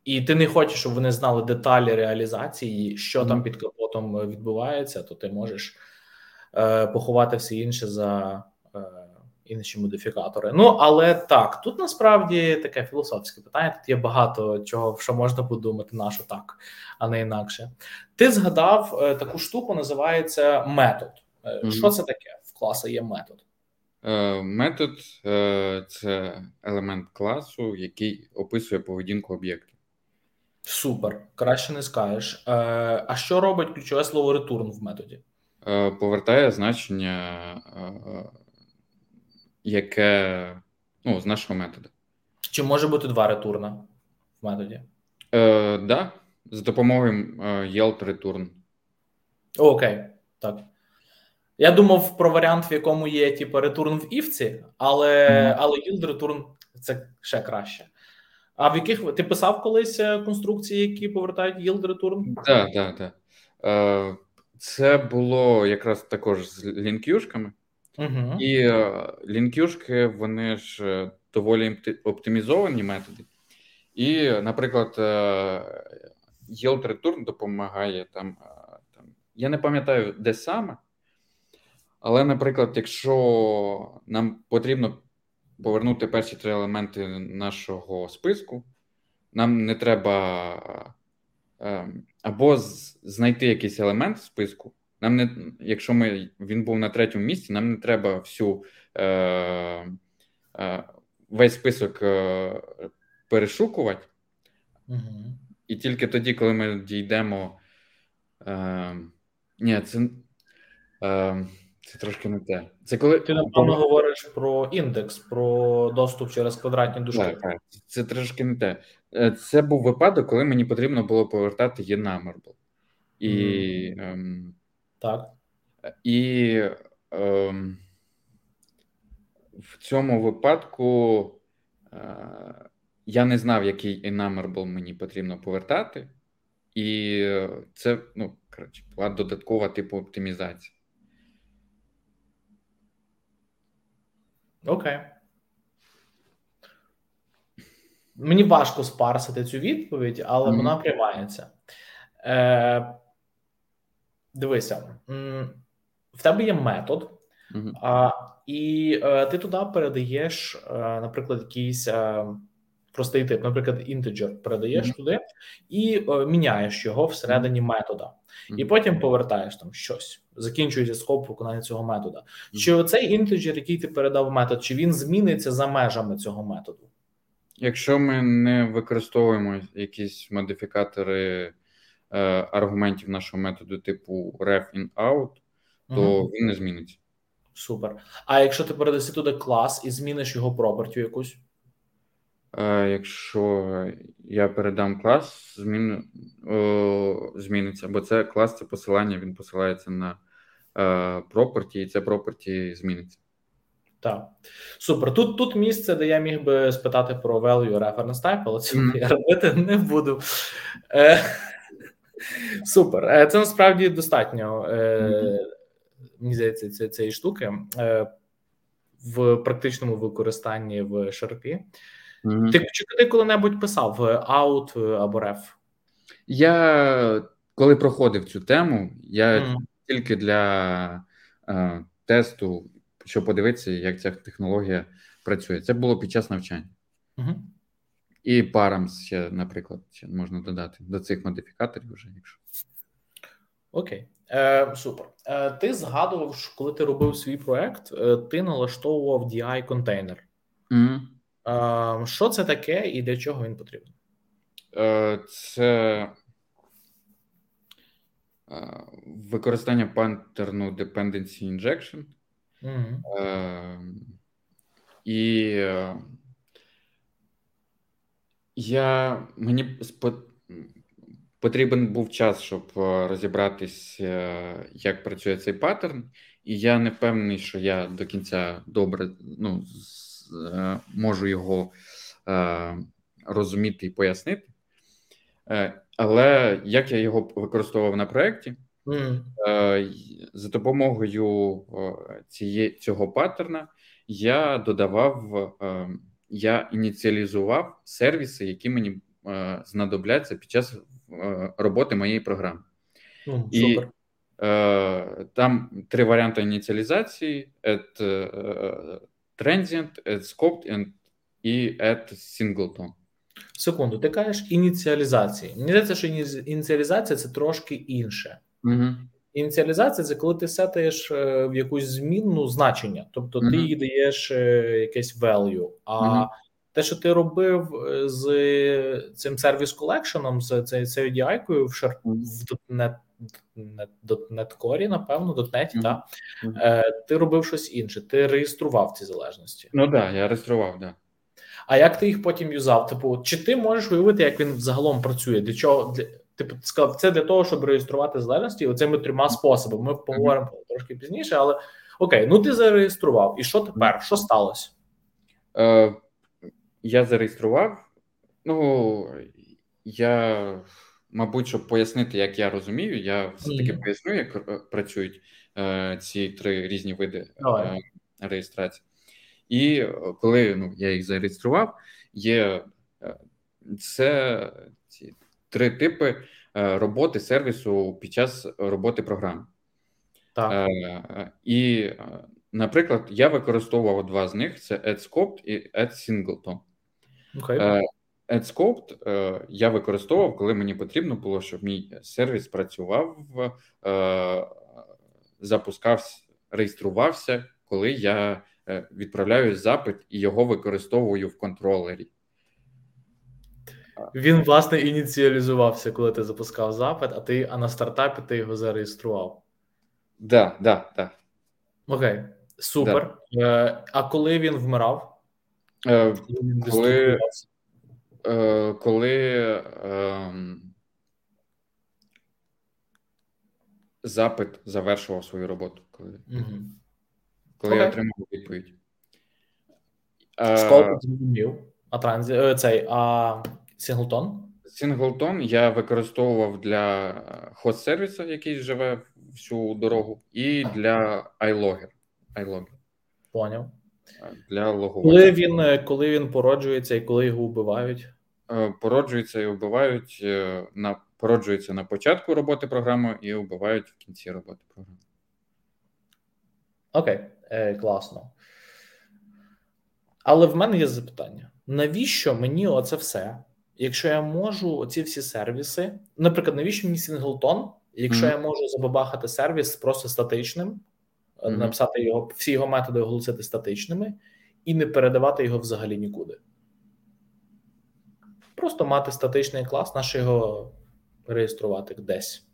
S3: і ти не хочеш, щоб вони знали деталі реалізації, що там під капотом відбувається, то ти можеш поховати все інше за інші модифікатори. Ну але так, тут насправді таке філософське питання. Тут є багато чого, що можна подумати, на що так, а не інакше. Ти згадав е, таку штуку, називається метод. Mm-hmm. Що це таке? В класа є метод?
S2: Е, метод е, це елемент класу, який описує поведінку об'єкту.
S3: Супер, краще не скажеш. Е, а що робить ключове слово return в методі?
S2: Е, повертає значення яке ну, з нашого методу.
S3: Чи може бути два ретурна в методі?
S2: Е, да, з допомогою е, Yield Return.
S3: Окей, так. Я думав про варіант, в якому є типу, ретурн в івці, але mm. але Yield Return це ще краще. А в яких ти писав колись е, конструкції, які повертають Yield Return?
S2: Так, так, так. Це було якраз також з лінкюшками. І е, лінкюшки, вони ж е, доволі оптимізовані методи. І, наприклад, е, Yield Return допомагає там, там. Я не пам'ятаю, де саме, але, наприклад, якщо нам потрібно повернути перші три елементи нашого списку, нам не треба або знайти якийсь елемент в списку. Нам не якщо ми він був на третьому місці, нам не треба всю е, е, весь список е, перешукувати. Угу. І тільки тоді, коли ми дійдемо. Е, Ні, це е, це трошки не те. Це коли
S3: Ти напевно говориш про індекс, про доступ через квадратні дужки. Так,
S2: так, Це трошки не те. Е, це був випадок, коли мені потрібно було повертати є. І. Mm.
S3: Так.
S2: І е, в цьому випадку е, я не знав, який enumerable мені потрібно повертати, і це ну, коротше, була додаткова типу оптимізація.
S3: Окей. Мені важко спарсити цю відповідь, але mm-hmm. вона приймається. Е, Дивися, в тебе є метод, mm-hmm. а, і е, ти туди передаєш, е, наприклад, якийсь е, простий тип, наприклад, інтеджер передаєш mm-hmm. туди і міняєш його всередині метода, і потім повертаєш там щось. Закінчується скоп виконання цього метода. Чи оцей інтеджер, який ти передав метод, чи він зміниться за межами цього методу?
S2: Якщо ми не використовуємо якісь модифікатори аргументів нашого методу, типу ref in out, то угу. він не зміниться.
S3: Супер. А якщо ти передаси туди клас і зміниш його пропертю якусь?
S2: Е, Якщо я передам клас, змін, о, зміниться, бо це клас, це посилання, він посилається на е, property, і це property зміниться.
S3: Так, супер. Тут тут місце, де я міг би спитати про value reference type, але цього mm. я робити не буду. Е, Супер. Е, це насправді достатньо. Е, Мені здається, цієї штуки е, в практичному використанні в Sharp. Mm-hmm. Ти чи ти коли-небудь писав out або ref?
S2: Я коли проходив цю тему, я mm-hmm. тільки для е, тесту щоб подивитися, як ця технологія працює. Це було під час навчання. І парамс ще, наприклад, ще можна додати до цих модифікаторів вже, якщо.
S3: Окей, Е, супер. Е, Ти згадував, що коли ти робив свій проект, е, ти налаштовував di контейнер.
S2: Mm.
S3: Е, Що це таке і для чого він потрібен?
S2: Е, Це е, використання пантерну dependency injection.
S3: Mm-hmm.
S2: І я мені потрібен був час, щоб розібратись, як працює цей паттерн, і я не впевнений, що я до кінця добре ну, можу його розуміти і пояснити. Е, але як я його використовував на проєкті,
S3: Mm.
S2: За допомогою цього паттерна я додавав, е, я ініціалізував сервіси, які мені е, знадобляться під час роботи моєї програми.
S3: Mm, І
S2: там три варіанти ініціалізації: add transient, add scoped і add singleton.
S3: Секунду, ти кажеш ініціалізації. Мені здається, що ініціалізація це трошки інше.
S2: Угу.
S3: Ініціалізація це коли ти сетаєш е, в якусь змінну значення, тобто ти їй даєш е, якесь value. А те, що ти робив е, з цим сервіс колекшеном, з цією DI-кою в Sharp, в .NET, .NET Core, напевно, .NET, mm так, ти робив щось інше. Ти реєстрував ці залежності.
S2: Ну так, да, я реєстрував, да.
S3: А як ти їх потім юзав? Типу, чи ти можеш уявити, як він загалом працює? Для чого для Типу, сказав, це для того, щоб реєструвати залежності оцими трьома способами. Ми поговоримо mm-hmm. трошки пізніше, але окей, ну ти зареєстрував. І що тепер? Що сталося?
S2: Е, Я зареєстрував. Ну я, мабуть, щоб пояснити, як я розумію, я все-таки mm-hmm. поясню, як е, працюють е, ці три різні види е, реєстрації. І е, коли ну, я їх зареєстрував, є е, це ці три типи е, роботи сервісу під час роботи програми.
S3: Так.
S2: Е, і, наприклад, я використовував два з них: це AdScoped і AdSingleton.
S3: Okay.
S2: AdScoped я використовував, коли мені потрібно було, щоб мій сервіс працював, запускався, реєструвався, коли я відправляю запит і його використовую в контролері.
S3: Він, власне, ініціалізувався, коли ти запускав запит, а ти а на стартапі ти його зареєстрував.
S2: Да, да, да.
S3: Окей, супер. Да. Е, А коли він вмирав?
S2: Е, Коли е, коли е, запит завершував свою роботу, коли угу. коли я отримав відповідь.
S3: Скоуп зрозумів? А transient е, цей а Singleton?
S2: Singleton я використовував для host сервісу який живе всю дорогу, і для iLogger. iLogger.
S3: Поняв.
S2: для логування.
S3: Коли він коли він породжується і коли його вбивають?
S2: Породжується і вбивають на породжується на початку роботи програми і вбивають в кінці роботи програми.
S3: Окей, е, класно. Але в мене є запитання: навіщо мені оце все? Якщо я можу оці всі сервіси, наприклад, навіщо мені Сінглтон, якщо mm-hmm. я можу забабахати сервіс просто статичним, mm-hmm. написати його, всі його методи оголосити статичними і не передавати його взагалі нікуди. Просто мати статичний клас, наш його реєструвати десь.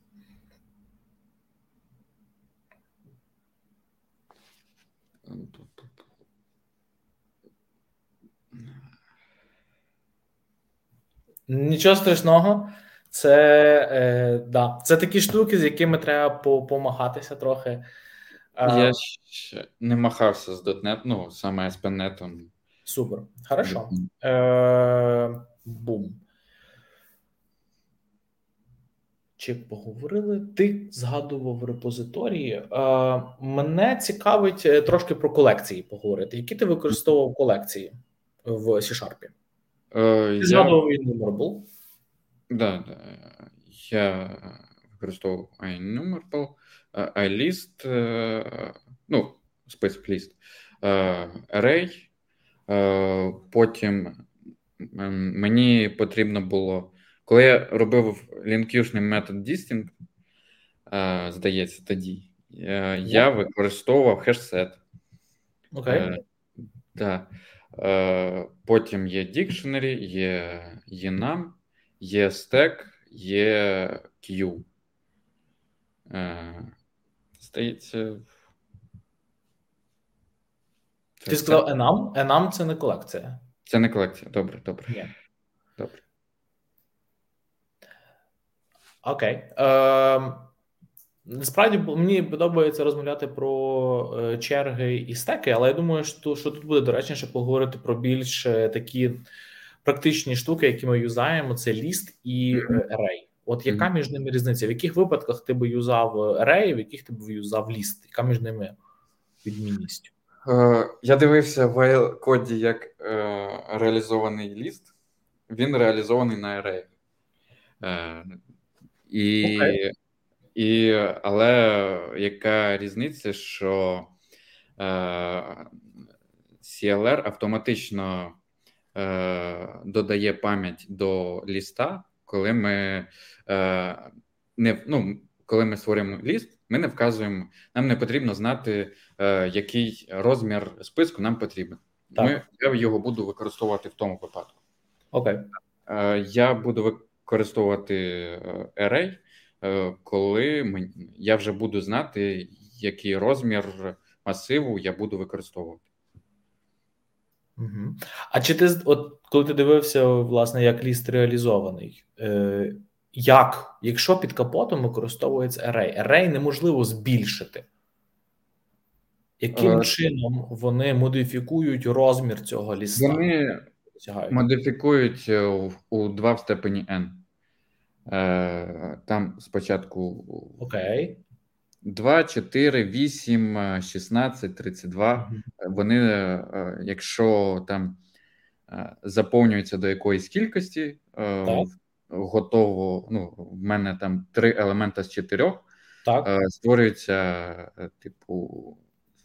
S3: Нічого страшного, це е, да, це такі штуки, з якими треба помахатися трохи.
S2: Я ще не махався з .NET, ну саме з .NET.
S3: Супер. Хорошо. Е, Бум. Чи поговорили? Ти згадував репозиторії. Е, Мене цікавить е, трошки про колекції поговорити. Які ти використовував колекції в C-Sharp? Ти згадував Enumerable?
S2: Да, да. Я використовував Enumerable, iList, е, ну, список ліст, е, Array. Потім мені потрібно було. Коли я робив лінкюшний метод Distinct, здається, тоді, я використовував хешсет.
S3: Окей.
S2: Так. Потім є Dictionary, є Enum, є Stack, є Q. Здається.
S3: Ти сказав Enum? Enum – це не колекція.
S2: Це не колекція. Добре, добре.
S3: Ні.
S2: Добре.
S3: Окей. Е, Насправді мені подобається розмовляти про е, черги і стеки, але я думаю, що що тут буде доречніше поговорити про більш е, такі практичні штуки, які ми юзаємо: це ліст і array. От яка між ними різниця? В яких випадках ти би юзав array, в яких ти б юзав ліст? Яка між ними відмінність?
S2: Я дивився в коді як реалізований ліст. Він реалізований на array. І, okay. І, Але яка різниця, що е, CLR автоматично е, додає пам'ять до ліста, коли ми е, не ну, коли ми створюємо ліст, ми не вказуємо, нам не потрібно знати, е, який розмір списку нам потрібен. Так. Ми, Я його буду використовувати в тому випадку.
S3: Окей.
S2: Е, Я буду використовувати е, array, коли я вже буду знати, який розмір масиву я буду використовувати.
S3: Угу. А чи ти от коли ти дивився, власне, як ліст реалізований? е, Як, якщо під капотом використовується array? Array неможливо збільшити. Яким е, чином вони модифікують розмір цього ліста?
S2: Вони досягають? Модифікують е, у 2 в степені n. Е, там спочатку
S3: Окей.
S2: 2, 4, 8, 16, 32. Вони, е, якщо там заповнюються до якоїсь кількості, так. готово. Ну, в мене там три елемента з чотирьох. Так. Створюється, типу,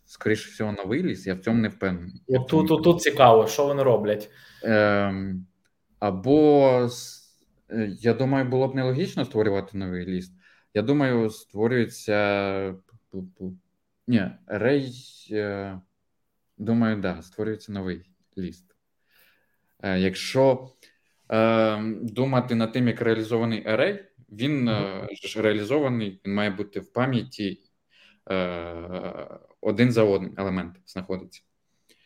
S2: скоріше всього, новий ліс. Я в цьому не впевнений.
S3: Тут, тут, тут цікаво, що вони роблять.
S2: Ем, або я думаю, було б нелогічно створювати новий ліст. Я думаю, створюється. Ні, рей. Е, думаю, да, створюється новий ліст. Е, якщо е, думати над тим, як реалізований арей, він ж реалізований, він має бути в пам'яті один за одним елемент знаходиться.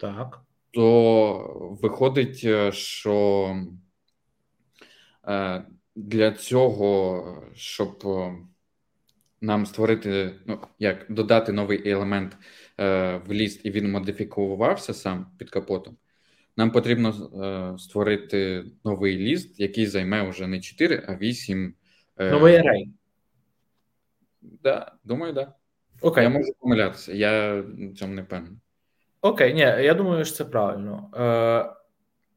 S3: Так.
S2: То виходить, що е, для цього, щоб е, нам створити, ну як додати новий елемент е, в ліст, і він модифікувався сам під капотом, нам потрібно створити новий ліст, який займе вже не 4, а 8.
S3: Новий арей.
S2: Да, думаю, так. Да.
S3: Окей.
S2: Я можу помилятися, я в цьому не певний.
S3: Окей, ні, я думаю, що це правильно. Е,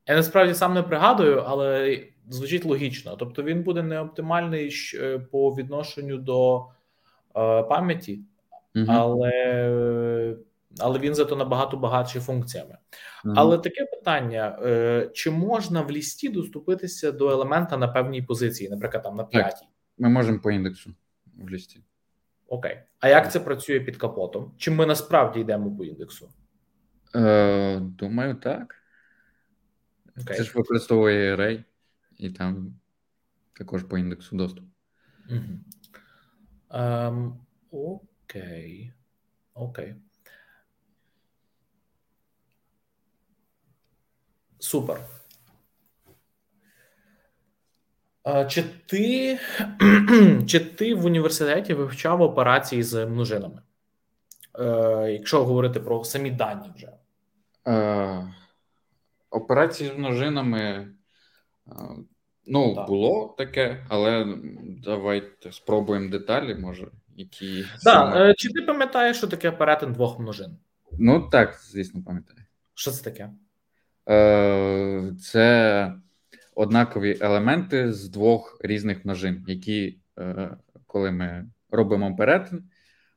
S3: Я насправді сам не пригадую, але звучить логічно. Тобто він буде не оптимальний е, по відношенню до е, пам'яті, угу. але але він зато набагато багатший функціями. Угу. Але таке питання: е, чи можна в лісті доступитися до елемента на певній позиції, наприклад, там на п'ятій?
S2: Ми можемо по індексу в лісті.
S3: Окей. А як це працює під капотом? Чи ми насправді йдемо по індексу?
S2: Е, Думаю, так. Okay. Це ж використовує Array, і там також по індексу доступ.
S3: Угу. Um, окей. Окей. Супер. Чи ти чи ти в університеті вивчав операції з множинами? Е, Якщо говорити про самі дані вже?
S2: Е, Операції з множинами е, ну, так. було таке, але давайте спробуємо деталі, може, які.
S3: Так, е, Чи ти пам'ятаєш, що таке перетин двох множин?
S2: Ну так, звісно, пам'ятаю.
S3: Що це таке?
S2: Е, Це однакові елементи з двох різних множин, які, е, коли ми робимо перетин,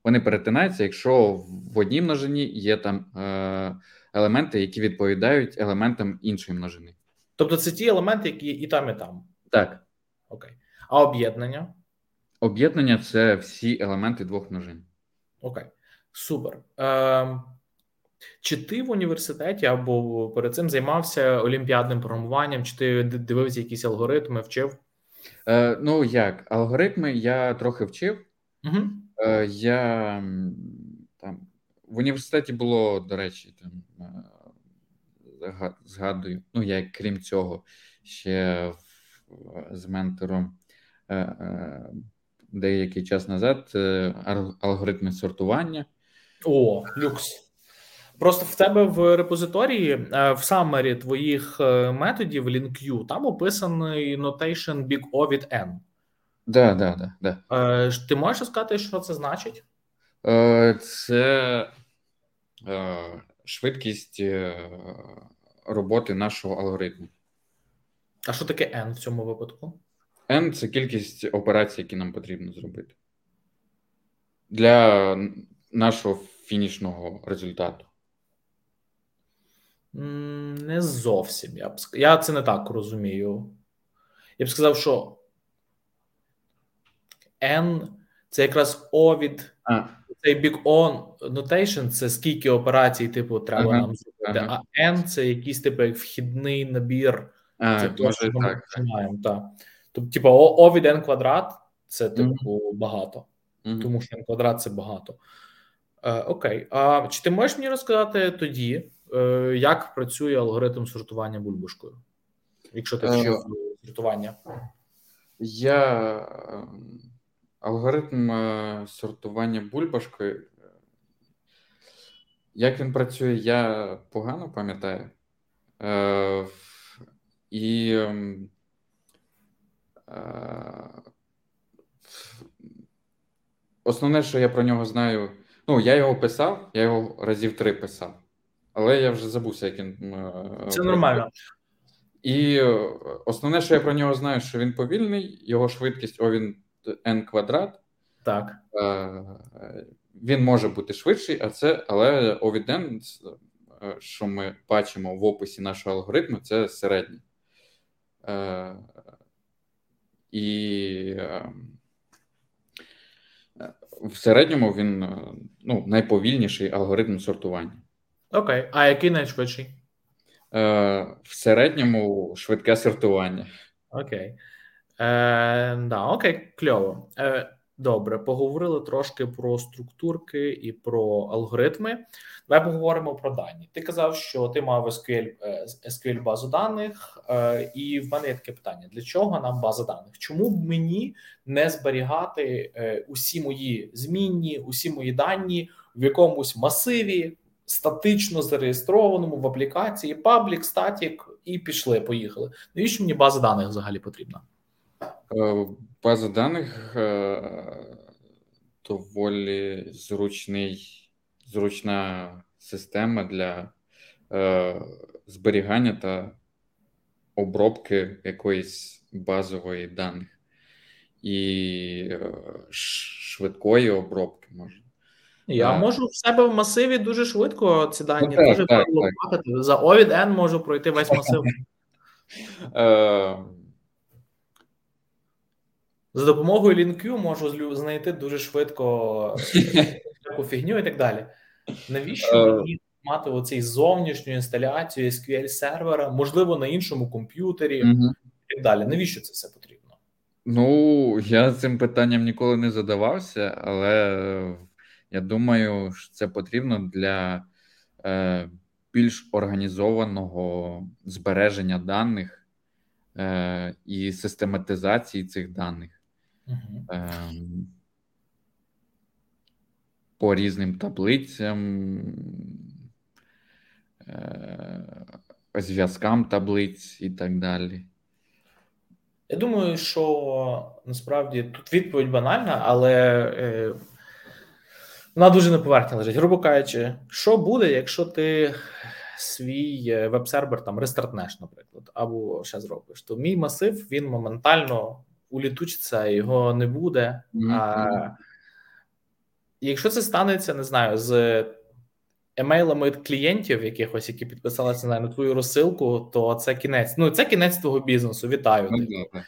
S2: вони перетинаються, якщо в одній множині є там е, елементи, які відповідають елементам іншої множини.
S3: Тобто це ті елементи, які і там, і там.
S2: Так.
S3: Окей. А об'єднання?
S2: Об'єднання це всі елементи двох множин.
S3: Окей. Супер. Е, чи ти в університеті або перед цим займався олімпіадним програмуванням, чи ти дивився якісь алгоритми, вчив?
S2: Е, Ну як, алгоритми я трохи вчив. Угу. Е, Я там в університеті було, до речі, там згадую. Ну, я крім цього, ще з ментором е, е, деякий час назад алгоритми сортування.
S3: О, люкс. Просто в тебе в репозиторії в самері твоїх методів LinkU там описаний notation Big O від N.
S2: Да, да, да,
S3: да. Ти можеш сказати, що це значить?
S2: Це швидкість роботи нашого алгоритму.
S3: А що таке N в цьому випадку?
S2: N це кількість операцій, які нам потрібно зробити для нашого фінішного результату.
S3: Не зовсім. Я б я це не так розумію. Я б сказав, що N це якраз O від а. Цей big O notation це скільки операцій, типу, треба ага, нам зробити. Ага. А N це якийсь типу як вхідний набір.
S2: А, це то, що ми
S3: починаємо. Так. Тобто, типу, O від N квадрат це типу mm-hmm. багато, mm-hmm. тому що N квадрат це багато. Е, Окей. А чи ти можеш мені розказати тоді, е, як працює алгоритм сортування бульбашкою? Якщо ти вчив uh, сортування?
S2: Я ем, алгоритм е, сортування бульбашкою. Як він працює, я погано пам'ятаю. Е, І ем, е, основне, що я про нього знаю, ну, я його писав, я його разів три писав, але я вже забувся, як він.
S3: Е, Це нормально.
S2: І е, основне, що я про нього знаю, що він повільний, його швидкість о, він n квадрат.
S3: Так.
S2: Е, він може бути швидший, а це, але OVDN, е, що ми бачимо в описі нашого алгоритму, це середній. Е, і в середньому він ну, найповільніший алгоритм сортування.
S3: Окей, а який найшвидший?
S2: В середньому швидке сортування.
S3: Окей. Е, да, Окей, кльово. Е, Добре, поговорили трошки про структурки і про алгоритми. Давай поговоримо про дані. Ти казав, що ти мав SQL, е, SQL базу даних, е, і в мене є таке питання: для чого нам база даних? Чому б мені не зберігати е, усі мої змінні, усі мої дані в якомусь масиві, статично зареєстрованому в аплікації, паблік, статік, і пішли, поїхали. Навіщо мені база даних взагалі потрібна?
S2: Е, база даних е, доволі зручний, зручна система для е, зберігання та обробки якоїсь базової даних і швидкої обробки може.
S3: Я а. можу в себе в масиві дуже швидко ці дані
S2: ну, так, так,
S3: так. За O від N можу пройти весь масив.
S2: Е,
S3: За допомогою LinQ можу знайти дуже швидко таку фігню і так далі. Навіщо е. мені мати оцей зовнішню інсталяцію SQL сервера, можливо, на іншому комп'ютері і так далі? Навіщо це все потрібно?
S2: Ну, я цим питанням ніколи не задавався, але я думаю, що це потрібно для е, більш організованого збереження даних е, і систематизації цих даних угу. е, по різним таблицям, е, зв'язкам таблиць і так далі.
S3: Я думаю, що насправді тут відповідь банальна, але е, вона дуже на поверхні лежить. Грубо кажучи, що буде, якщо ти свій веб-сервер там рестартнеш, наприклад, або ще зробиш, то мій масив він моментально улітучиться, його не буде. Mm-hmm. А якщо це станеться, не знаю, з емейлами клієнтів якихось, які підписалися на твою розсилку, то це кінець. Ну це кінець твого бізнесу. Вітаю. Mm-hmm.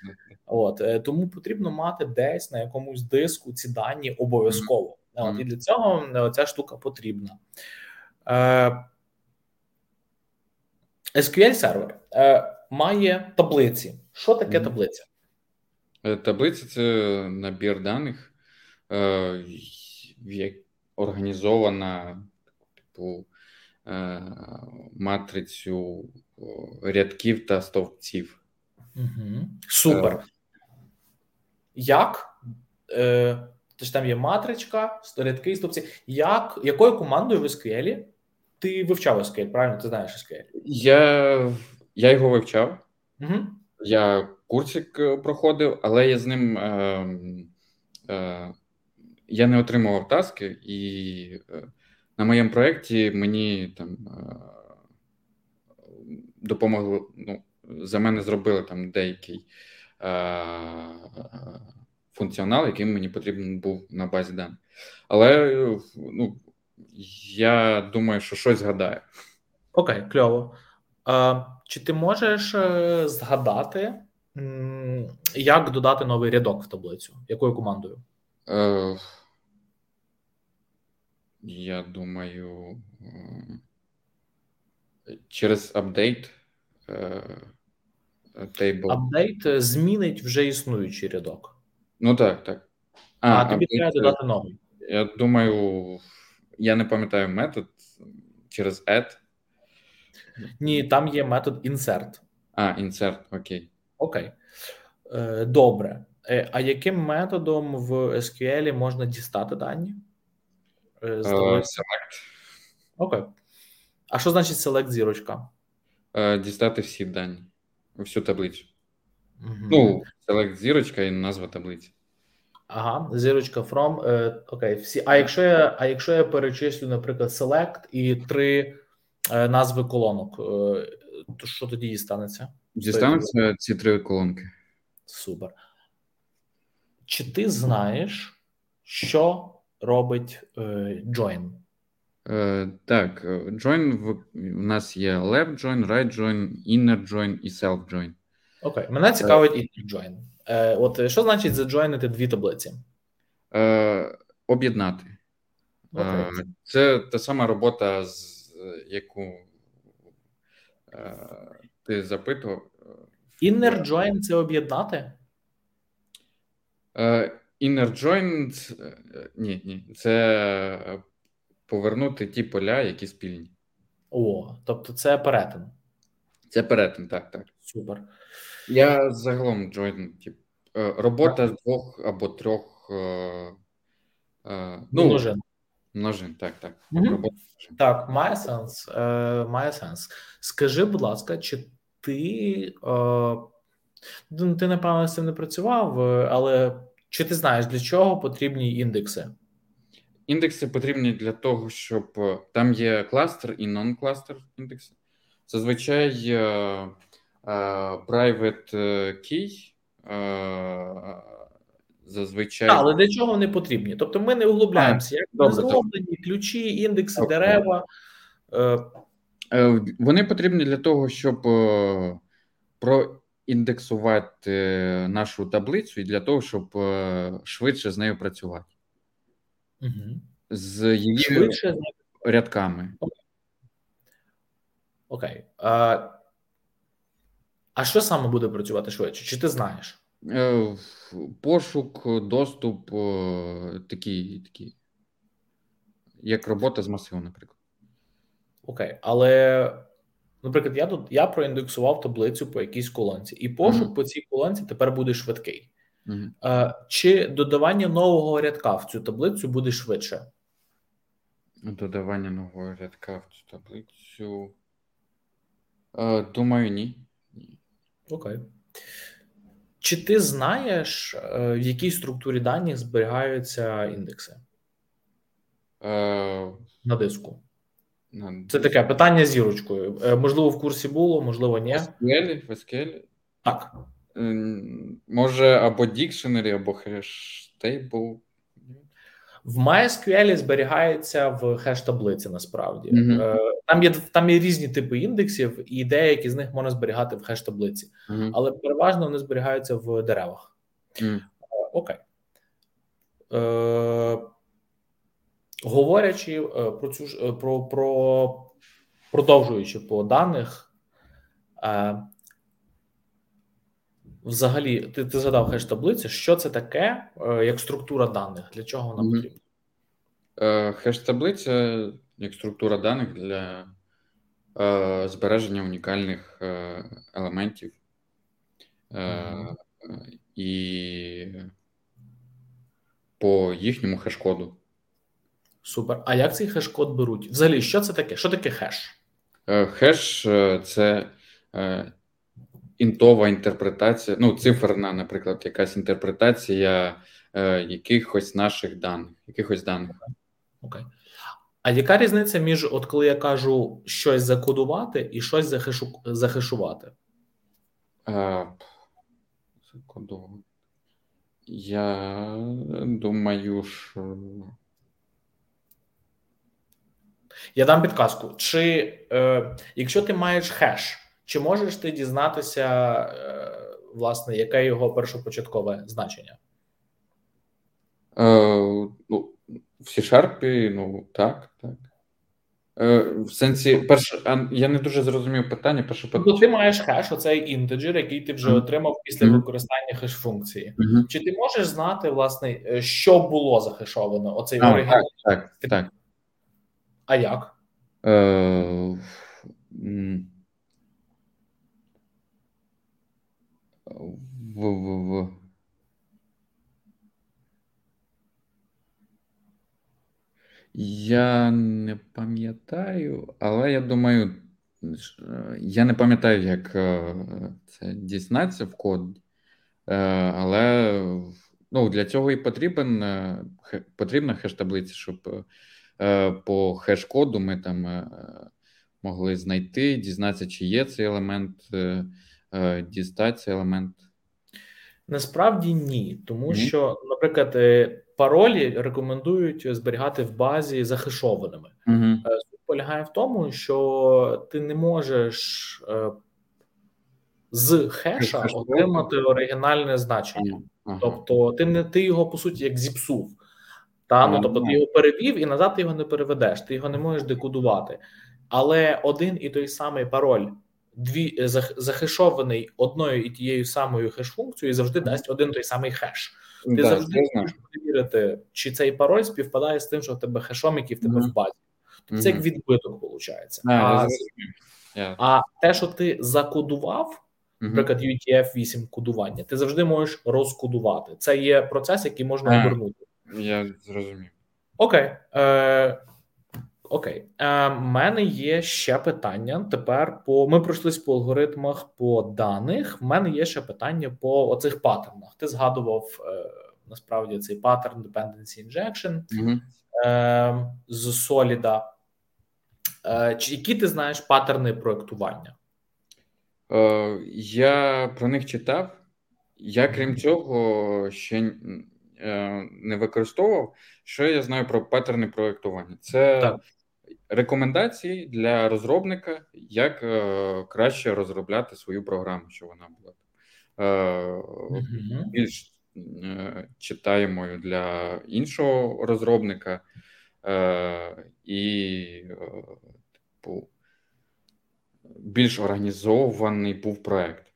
S3: От е, тому потрібно мати десь на якомусь диску ці дані обов'язково. От, І для цього е, ця штука потрібна. Е, SQL сервер е, має таблиці. Що таке mm-hmm. таблиця?
S2: Е, таблиця це набір даних, е, організована типу е, матрицю рядків та стовпців.
S3: Угу. Супер. Як? Тож там є матричка, рядки і стовпці. Як, Якою командою в SQL ти вивчав SQL, правильно? Ти знаєш SQL?
S2: Я я його вивчав. Угу. Я курсик е, проходив, але я з ним е, е, я не отримував таски, і на моєму проєкті мені там допомогли. Ну, за мене зробили там деякий функціонал, який мені потрібен був на базі даних. Але ну, я думаю, що щось згадаю.
S3: Окей, кльово. А, Чи ти можеш згадати, як додати новий рядок в таблицю? Якою командою?
S2: Е, Я думаю, через апдейт.
S3: Table. Апдейт змінить вже існуючий рядок.
S2: Ну так, так.
S3: А, а тобі треба додати новий.
S2: Я думаю, я не пам'ятаю метод через add.
S3: Ні, там є метод insert.
S2: А, insert, окей.
S3: Окей. Е, добре. Е, а яким методом в SQL можна дістати дані?
S2: Uh, select.
S3: Окей. А що значить select зірочка?
S2: Дістати всі дані, всю таблицю. Угу. Ну, select зірочка і назва таблиці.
S3: Ага, зірочка from. Е, Окей, всі. А якщо я а якщо я перечислю, наприклад, select і три е, назви колонок, е, то що тоді дістанеться?
S2: Дістануться ці три колонки.
S3: Супер. Чи ти знаєш, що робить е, join?
S2: Е, Так, join в, в нас є left join, right join, inner join і self join.
S3: Окей, мене цікавить inner join. Е, От що значить заджойнити дві таблиці?
S2: Е, Об'єднати. Е, Це та сама робота, з яку е, ти запитував.
S3: Inner join це об'єднати?
S2: Е, Inner join ні, ні. Це повернути ті поля, які спільні.
S3: О, тобто це перетин.
S2: Це перетин, так, так.
S3: Супер.
S2: Я загалом join, тип, е, робота з двох або трьох е, е, ну,
S3: множин.
S2: Множин, так, так.
S3: Угу. Так, має сенс. Е, Має сенс. Скажи, будь ласка, чи ти. Е, ти, напевно, з цим не працював, але чи ти знаєш, для чого потрібні індекси?
S2: індекси потрібні для того, щоб там є кластер і non-кластер індекси. Зазвичай е, private key зазвичай.
S3: Так, але для чого вони потрібні? Тобто ми не углубляємося, як вони зроблені, ключі, індекси, okay. дерева.
S2: Вони потрібні для того, щоб проіндексувати нашу таблицю і для того, щоб швидше з нею працювати.
S3: Угу.
S2: З її швидше рядками.
S3: Окей. А, а що саме буде працювати швидше? Чи ти знаєш?
S2: Е, пошук, доступ, такі, такі, як робота з масивом, наприклад.
S3: Окей, але, наприклад, я тут я проіндексував таблицю по якійсь колонці, і пошук mm-hmm. по цій колонці тепер буде швидкий. Mm-hmm. Чи додавання нового рядка в цю таблицю буде швидше?
S2: Додавання нового рядка в цю таблицю. Е, думаю, ні.
S3: Окей. Чи ти знаєш, е, в якій структурі даних зберігаються індекси?
S2: Е...
S3: На диску. На Це таке питання зірочкою. Е, можливо, в курсі було, можливо, ні. В
S2: SQL? В SQL?
S3: Так.
S2: Може, або Dictionary, або Hashtable.
S3: В MySQL зберігається в хеш-таблиці насправді. Mm-hmm. Там є там є різні типи індексів, і деякі з них можна зберігати в хеш-таблиці, mm-hmm. але переважно вони зберігаються в деревах.
S2: Mm-hmm.
S3: Окей. Е, Говорячи е, про цю про, про продовжуючи по даних, е, взагалі, ти ти згадав хеш таблиці. Що це таке, е, як структура даних? Для чого вона потрібна?
S2: Е, хеш таблиця як структура даних для е, збереження унікальних е, елементів е, і по їхньому хеш-коду.
S3: Супер. А як цей хеш-код беруть? Взагалі, що це таке? Що таке хеш?
S2: Е, хеш це інтова інтерпретація, ну, циферна, наприклад, якась інтерпретація якихось наших даних, якихось даних.
S3: Окей. А яка різниця між, от коли я кажу щось закодувати і щось захишу, захишувати?
S2: А, закодувати. Я думаю, що.
S3: Я дам підказку. Чи е, якщо ти маєш хеш, чи можеш ти дізнатися, е, власне, яке його першопочаткове значення?
S2: Е, ну, в C-Sharp, ну так, так. Е, В сенсі, перше, я не дуже зрозумів питання. Перше
S3: Тобто ти маєш хеш, оцей інтеджер, який ти вже mm-hmm. отримав після mm-hmm. використання хеш-функції. Mm-hmm. Чи ти можеш знати, власне, е, що було захешовано? Оцей
S2: а, оригінал? Так, так, так.
S3: А як?
S2: Е, в, в, в. Я не пам'ятаю, але я думаю, я не пам'ятаю, як е, це дізнатися в код, е, але ну, для цього і потрібен е, потрібна хеш-таблиця, щоб по хеш-коду ми там могли знайти, дізнатися, чи є цей елемент, дістати цей елемент.
S3: Насправді ні, тому mm-hmm. що, наприклад, паролі рекомендують зберігати в базі захишованими.
S2: Mm-hmm.
S3: Суть полягає в тому, що ти не можеш е, з хеша Хеш отримати оригінальне значення. Тобто, ти не ти його по суті як зіпсув. Та ну тобто ти його перевів і назад ти його не переведеш, ти його не можеш декодувати. Але один і той самий пароль, дві захешований одною і тією самою хеш-функцією, і завжди дасть один той самий хеш. Ти да, завжди можеш перевірити, чи цей пароль співпадає з тим, що в тебе хешом, який в тебе mm-hmm. в базі. Тобто це як відбиток виходить.
S2: А,
S3: yeah. а те, що ти закодував, наприклад, UTF-8 кодування, ти завжди можеш розкодувати. Це є процес, який можна обернути.
S2: Я зрозумів.
S3: Окей. Е, Окей, е, мене є ще питання. Тепер по ми пройшлись по алгоритмах по даних. В мене є ще питання по оцих паттернах. Ти згадував е, насправді цей паттерн dependency injection.
S2: Mm-hmm.
S3: е, з Соліда. Е, чи які ти знаєш паттерни проектування?
S2: Е, Я про них читав. Я, крім цього, ще не використовував. Що я знаю про паттерни проектування? Це так. рекомендації для розробника, як е, краще розробляти свою програму, щоб вона була е, більш е, читаємою для іншого розробника. Е, і типу, більш організований був проект.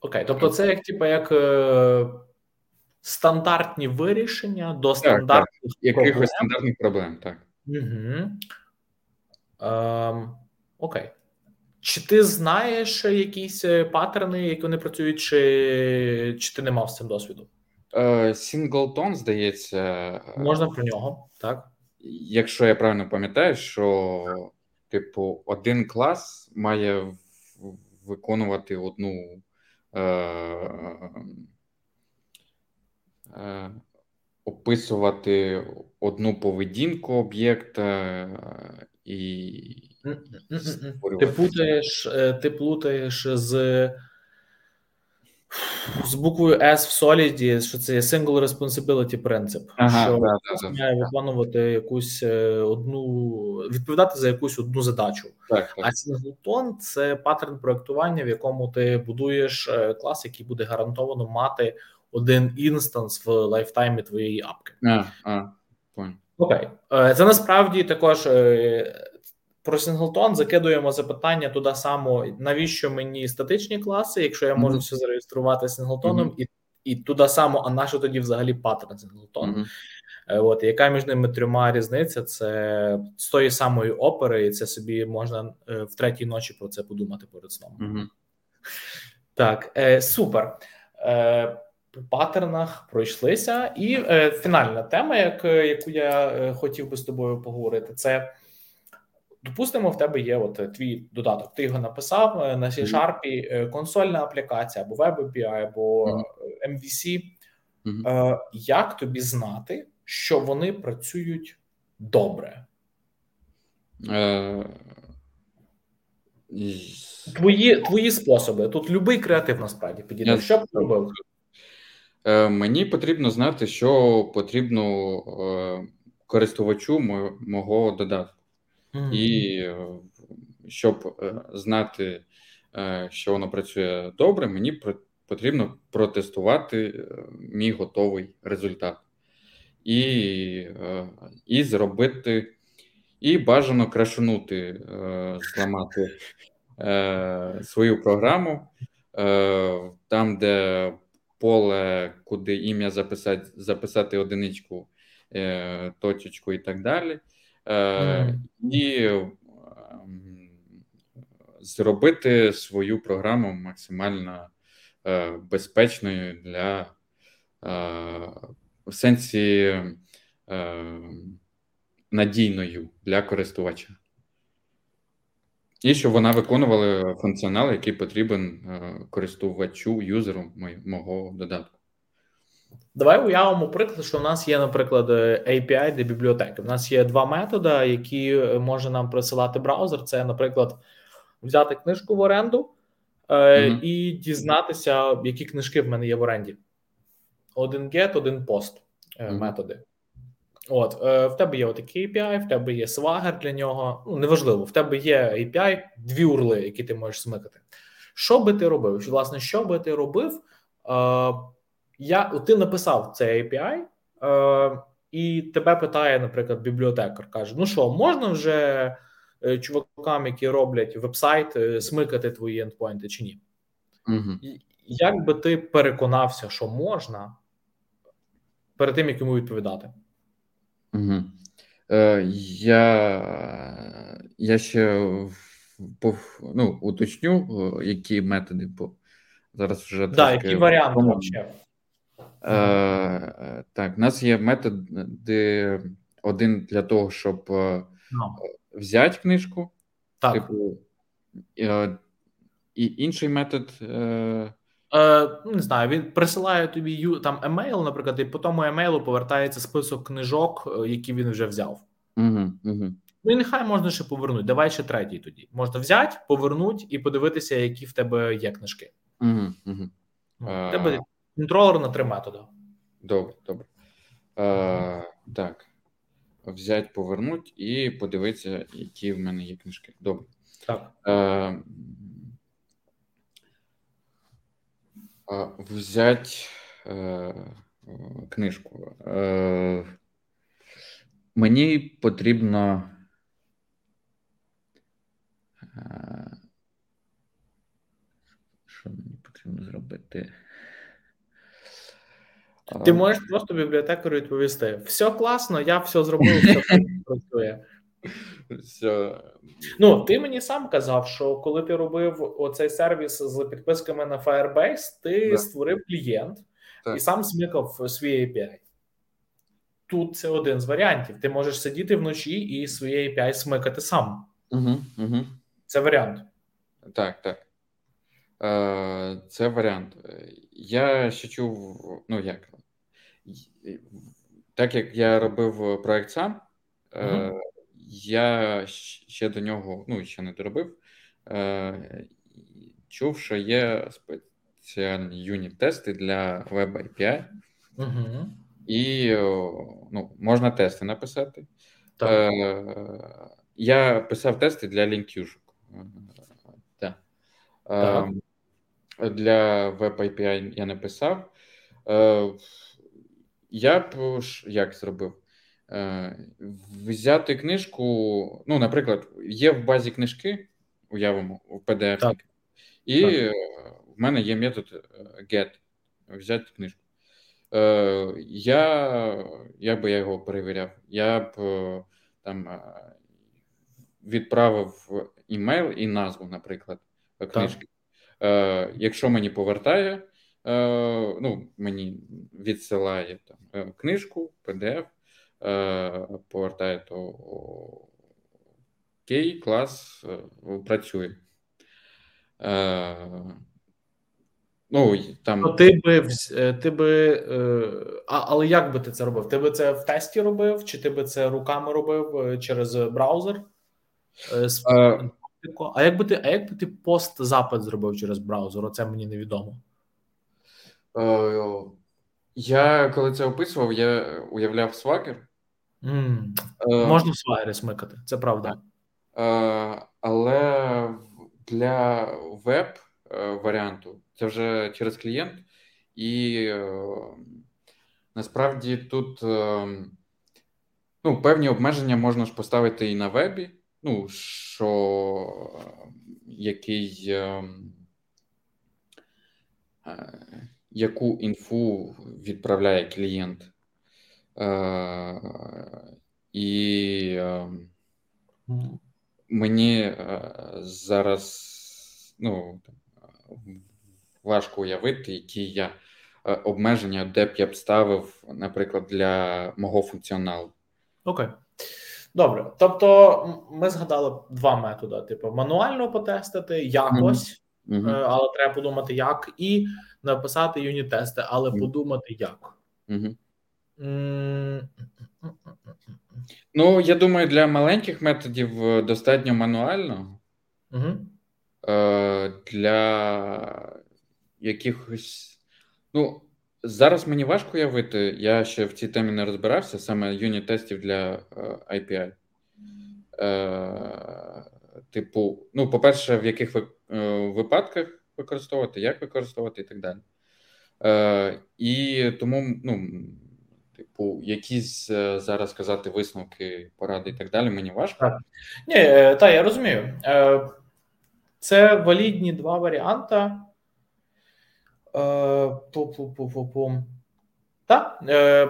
S3: Окей, тобто, це як типу, як е, стандартні вирішення до стандартних так,
S2: так. якихось стандартних проблем, так.
S3: Угу. Ем, Окей. Чи ти знаєш якісь е, паттерни, які вони працюють, чи чи ти не мав з цим досвіду?
S2: Сінглтон, здається,
S3: можна про нього, так
S2: якщо я правильно пам'ятаю, що типу один клас має виконувати одну е, е, описувати одну поведінку об'єкта і
S3: ти плутаєш, е, ти плутаєш з з буквою S в Solid, що це Single Responsibility принцип, ага, що да, да, має виконувати якусь е, одну, відповідати за якусь одну задачу. Так, так. А Singleton – це паттерн проектування, в якому ти будуєш е, клас, який буде гарантовано мати один інстанс в lifetime 'і твоєї апки.
S2: А, а,
S3: Окей, е, це насправді також про Singleton закидуємо запитання туди само, навіщо мені статичні класи, якщо я можу mm-hmm. все зареєструвати Singleton 'ом, mm-hmm. і і туди само, а на що тоді взагалі паттерн Сінглтон? Mm-hmm. От яка між ними трьома різниця? Це з тої самої опери, і це собі можна е, в третій ночі про це подумати перед сном. Так, е, супер. Е, паттернах пройшлися, і е, фінальна тема, як, яку я е, хотів би з тобою поговорити, це Допустимо, в тебе є от твій додаток. Ти його написав е, на C-Sharp, е, консольна аплікація або Web API, або MVC. Mm-hmm. Як тобі знати, що вони працюють добре? Твої твої способи. Тут будь-який креатив насправді підійде. Що б робив?
S2: Мені потрібно знати, що потрібно користувачу мого додатку. І е, щоб е, знати, е, що воно працює добре, мені потрібно протестувати мій готовий результат. І і зробити, і бажано крашанути, зламати свою програму, там, де поле, куди ім'я записати, записати одиничку, точечку і так далі. Mm. і ем, зробити свою програму максимально е, безпечною для е, в сенсі надійною для користувача. І щоб вона виконувала функціонал, який потрібен користувачу, юзеру мого додатку.
S3: Давай уявимо приклад, що в нас є, наприклад, API для бібліотеки. У нас є два методи, які е, може нам присилати браузер. Це, наприклад, взяти книжку в оренду е, mm-hmm. і дізнатися, які книжки в мене є в оренді. Один get, один post е, mm-hmm. методи. От, е, в тебе є отакий API, в тебе є Swagger для нього. Ну, неважливо, в тебе є API, дві урли, які ти можеш смикати. Що би ти робив? Власне, що би ти робив? Е, я ти написав цей API, е, і тебе питає, наприклад, бібліотекар каже: Ну що, можна вже е, чувакам, які роблять вебсайт, е, смикати твої ендпойнти чи ні?
S2: Угу.
S3: Як би ти переконався, що можна перед тим, як йому відповідати?
S2: Угу. Е, Я я ще ну, уточню, які методи по зараз вже
S3: да, які варіанти взагалі.
S2: Е, Так, у нас є методи один для того, щоб no. Е, ну. взяти книжку,
S3: так.
S2: типу, е, і інший метод. Е,
S3: е, ну, не знаю, він присилає тобі там емейл, наприклад, і по тому емейлу повертається список книжок, е, які він вже взяв.
S2: Угу, угу.
S3: Ну і нехай можна ще повернути. Давай ще третій тоді. Можна взяти, повернути і подивитися, які в тебе є книжки.
S2: Угу, угу.
S3: У тебе контролер на три методи.
S2: Добре, добре. А, Так. Взять, повернуть і подивитися, які в мене є книжки. Добре.
S3: Так.
S2: А, Взять е, книжку. Е, Мені потрібно. Е, що мені потрібно зробити?
S3: Ти можеш просто бібліотекарю відповісти: все класно, я все зробив, все працює. Ну, ти мені сам казав, що коли ти робив оцей сервіс з підписками на Firebase, ти да. створив клієнт так. і сам смикав свій API. Тут це один з варіантів. Ти можеш сидіти вночі і своє API смикати сам.
S2: Угу, угу.
S3: Це варіант.
S2: Так, так. Е, Це варіант. Я ще чув, ну як, так як я робив проект сам, угу. Я ще до нього, ну, ще не доробив, е, чув, що є спеціальні юніт-тести для Web API.
S3: Угу.
S2: І ну, можна тести написати. Так. Е, Я писав тести для лінкюшок. Так. так. Е, Для Web API я не писав. Е, Я б як зробив? Е, Взяти книжку. Ну, наприклад, є в базі книжки, уявимо, в PDF, так. і так. в мене є метод get. Взяти книжку. Е, я як би я його перевіряв, я б е, там е, відправив імейл і назву, наприклад, книжки. Якщо мені повертає, ну, мені відсилає там книжку, PDF, повертає то окей, клас, працює. Ну, там...
S3: Ну, ти би е, ти би, е, а, але як би ти це робив? Ти би це в тесті робив, чи ти би це руками робив е, через браузер? А, а як би ти а як би ти пост-запит зробив через браузер? Оце мені невідомо.
S2: Я коли це описував, я уявляв Swagger.
S3: Mm. Можна в Swagger смикати, це правда.
S2: Але для веб варіанту це вже через клієнт, і е, насправді тут е, ну, певні обмеження можна ж поставити і на вебі, ну, що який. Яку інфу відправляє клієнт. Е, І е, мені е, зараз ну, важко уявити, які я обмеження, де б я б ставив, наприклад, для мого функціоналу.
S3: Окей. Добре. Тобто, ми згадали два методи: типу, мануально потестити якось, mm-hmm. але треба подумати, як, і написати юніт-тести, але mm-hmm. подумати, як.
S2: Mm-hmm. Ну, я думаю, для маленьких методів е, достатньо мануально.
S3: Угу.
S2: Для якихось. Ну, зараз мені важко уявити, я ще в цій темі не розбирався, саме юніт тестів для API. Е, е, типу, ну, по-перше, в яких випадках використовувати, як використовувати і так далі. І тому, ну, типу, якісь зараз сказати висновки, поради і так далі, мені важко.
S3: Ні, та я розумію. Це валідні два варіанти. Е, так, е,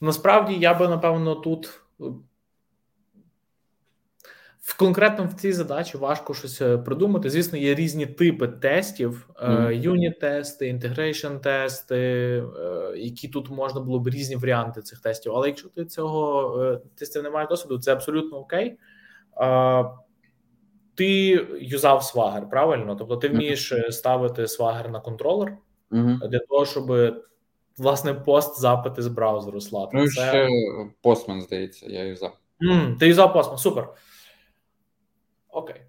S3: насправді я би напевно тут в конкретно в цій задачі важко щось е, придумати. Звісно, є різні типи тестів: unit -тести, integration -тести, які тут можна було б різні варіанти цих тестів. Але якщо ти цього тестів не маєш досвіду, це абсолютно окей. ти юзав Swagger, правильно? Тобто ти вмієш е, ставити Swagger на контролер для того, щоб власне пост запити з браузеру слати.
S2: Ну, Це... ще Postman, здається, я юзав.
S3: Mm, ти юзав Postman, супер. Окей.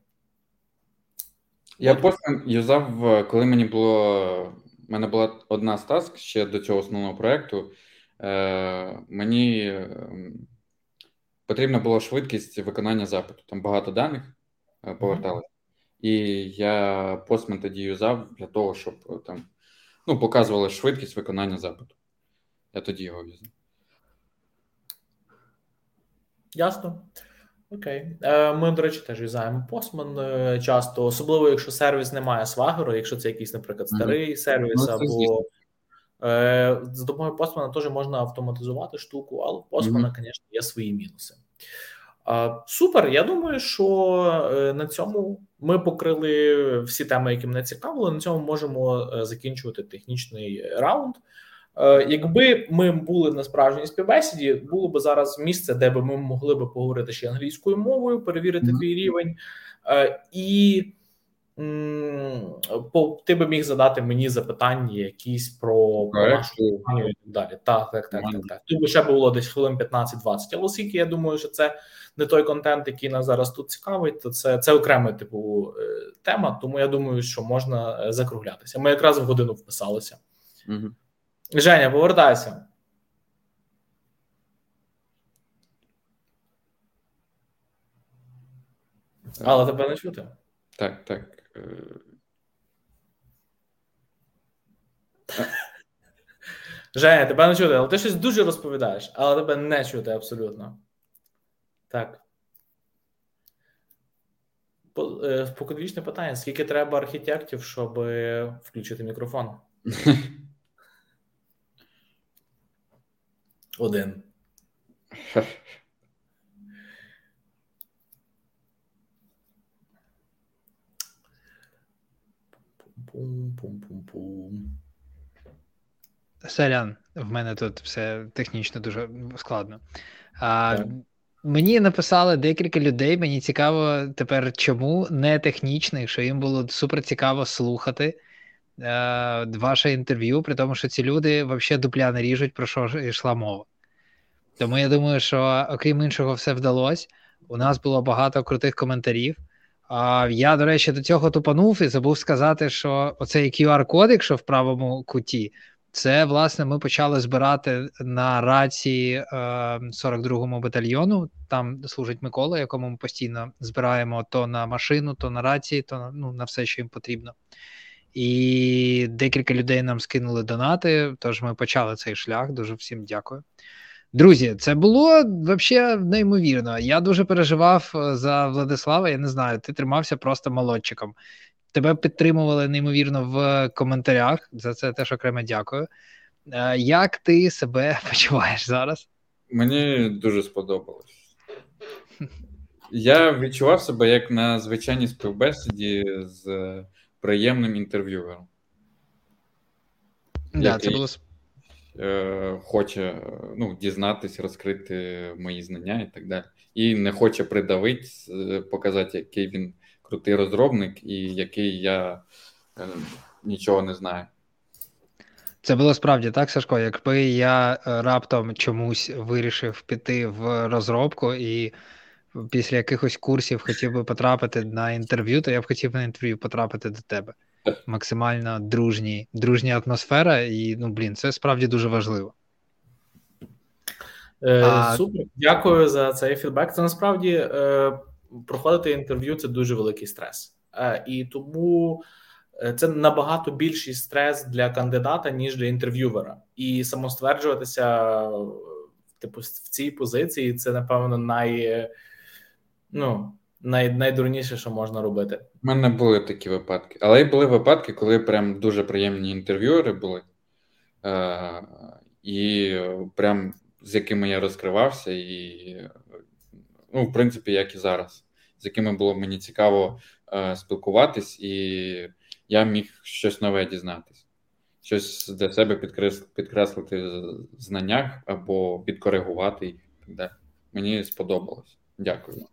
S2: Я Postman юзав, коли мені було. У мене була одна з таск ще до цього основного проєкту. Е, Мені ем, потрібна була швидкість виконання запиту. Там багато даних е, поверталося. І я Postman тоді юзав для того, щоб там ну, показувала швидкість виконання запиту. Я тоді його візьму.
S3: Ясно. Окей. Е, ми, до речі, теж в'язаємо Postman е, часто, особливо, якщо сервіс не має свагеру, якщо це якийсь, наприклад, старий mm-hmm. сервіс, ну, або е, за допомогою Postman теж можна автоматизувати штуку, але в Postman, mm-hmm. звісно, є свої мінуси. Супер. Я думаю, що на цьому ми покрили всі теми, які мене цікавили. На цьому можемо закінчувати технічний раунд. Е, якби ми були на справжній співбесіді, було б зараз місце, де би ми могли би поговорити ще англійською мовою, перевірити mm-hmm. твій рівень, е, і ти би міг задати мені запитання якісь про, про нашу компанію і так далі. Так, так, так, так, так. Тут би ще було десь хвилин 15-20. Але оскільки я думаю, що це не той контент, який нас зараз тут цікавить, то це це окрема типу е, тема. Тому я думаю, що можна закруглятися. Ми якраз в годину вписалися.
S2: Mm-hmm.
S3: Женя, повертайся. Але тебе не чути.
S2: Так, так.
S3: Женя, тебе не чути, але ти щось дуже розповідаєш, але тебе не чути абсолютно. Так. Споконвічне питання: скільки треба архітектів, щоб включити мікрофон? Один. Пум-пум-пум-пум.
S1: Сорян, в мене тут все технічно дуже складно. А, Мені написали декілька людей. Мені цікаво тепер, чому не технічних, що їм було супер цікаво слухати ваше інтерв'ю, при тому, що ці люди взагалі дупля не ріжуть, про що йшла мова. Тому я думаю, що окрім іншого, все вдалося. У нас було багато крутих коментарів. А я, до речі, до цього тупанув і забув сказати, що оцей QR-код, якщо в правому куті, це власне ми почали збирати на рації е, 42-му батальйону. Там служить Микола, якому ми постійно збираємо то на машину, то на рації, то ну, на все, що їм потрібно. І декілька людей нам скинули донати. Тож ми почали цей шлях. Дуже всім дякую. Друзі, це було взагалі неймовірно. Я дуже переживав е, за Владислава. Я не знаю, ти тримався просто молодчиком. Тебе підтримували неймовірно в коментарях. За це теж окремо дякую. Е, як ти себе почуваєш зараз?
S2: Мені дуже сподобалось. Я відчував себе як на звичайній співбесіді з приємним інтерв'юером.
S1: Да, це було
S2: е, Хоче ну, дізнатися, розкрити мої знання і так далі. І не хоче придавити, показати, який він крутий розробник, і який я е, нічого не знаю.
S1: Це було справді так, Сашко. Якби я е, раптом чомусь вирішив піти в розробку і після якихось курсів хотів би потрапити на інтерв'ю, то я б хотів на інтерв'ю потрапити до тебе. Максимально дружні, дружня атмосфера, і ну блін, це справді дуже важливо.
S3: Е, а... Супер, дякую за цей фідбек. Це насправді е, проходити інтерв'ю це дуже великий стрес, е, і тому е, це набагато більший стрес для кандидата ніж для інтерв'ювера, і самостверджуватися типу в цій позиції це напевно най ну, най, найдурніше, що можна робити.
S2: У мене були такі випадки. Але й були випадки, коли прям дуже приємні інтерв'юери були, е, і прям з якими я розкривався, і, ну, в принципі, як і зараз, з якими було мені цікаво е, спілкуватись, і я міг щось нове дізнатись. Щось для себе підкреслити в знаннях або підкоригувати їх. Мені сподобалось. Дякую.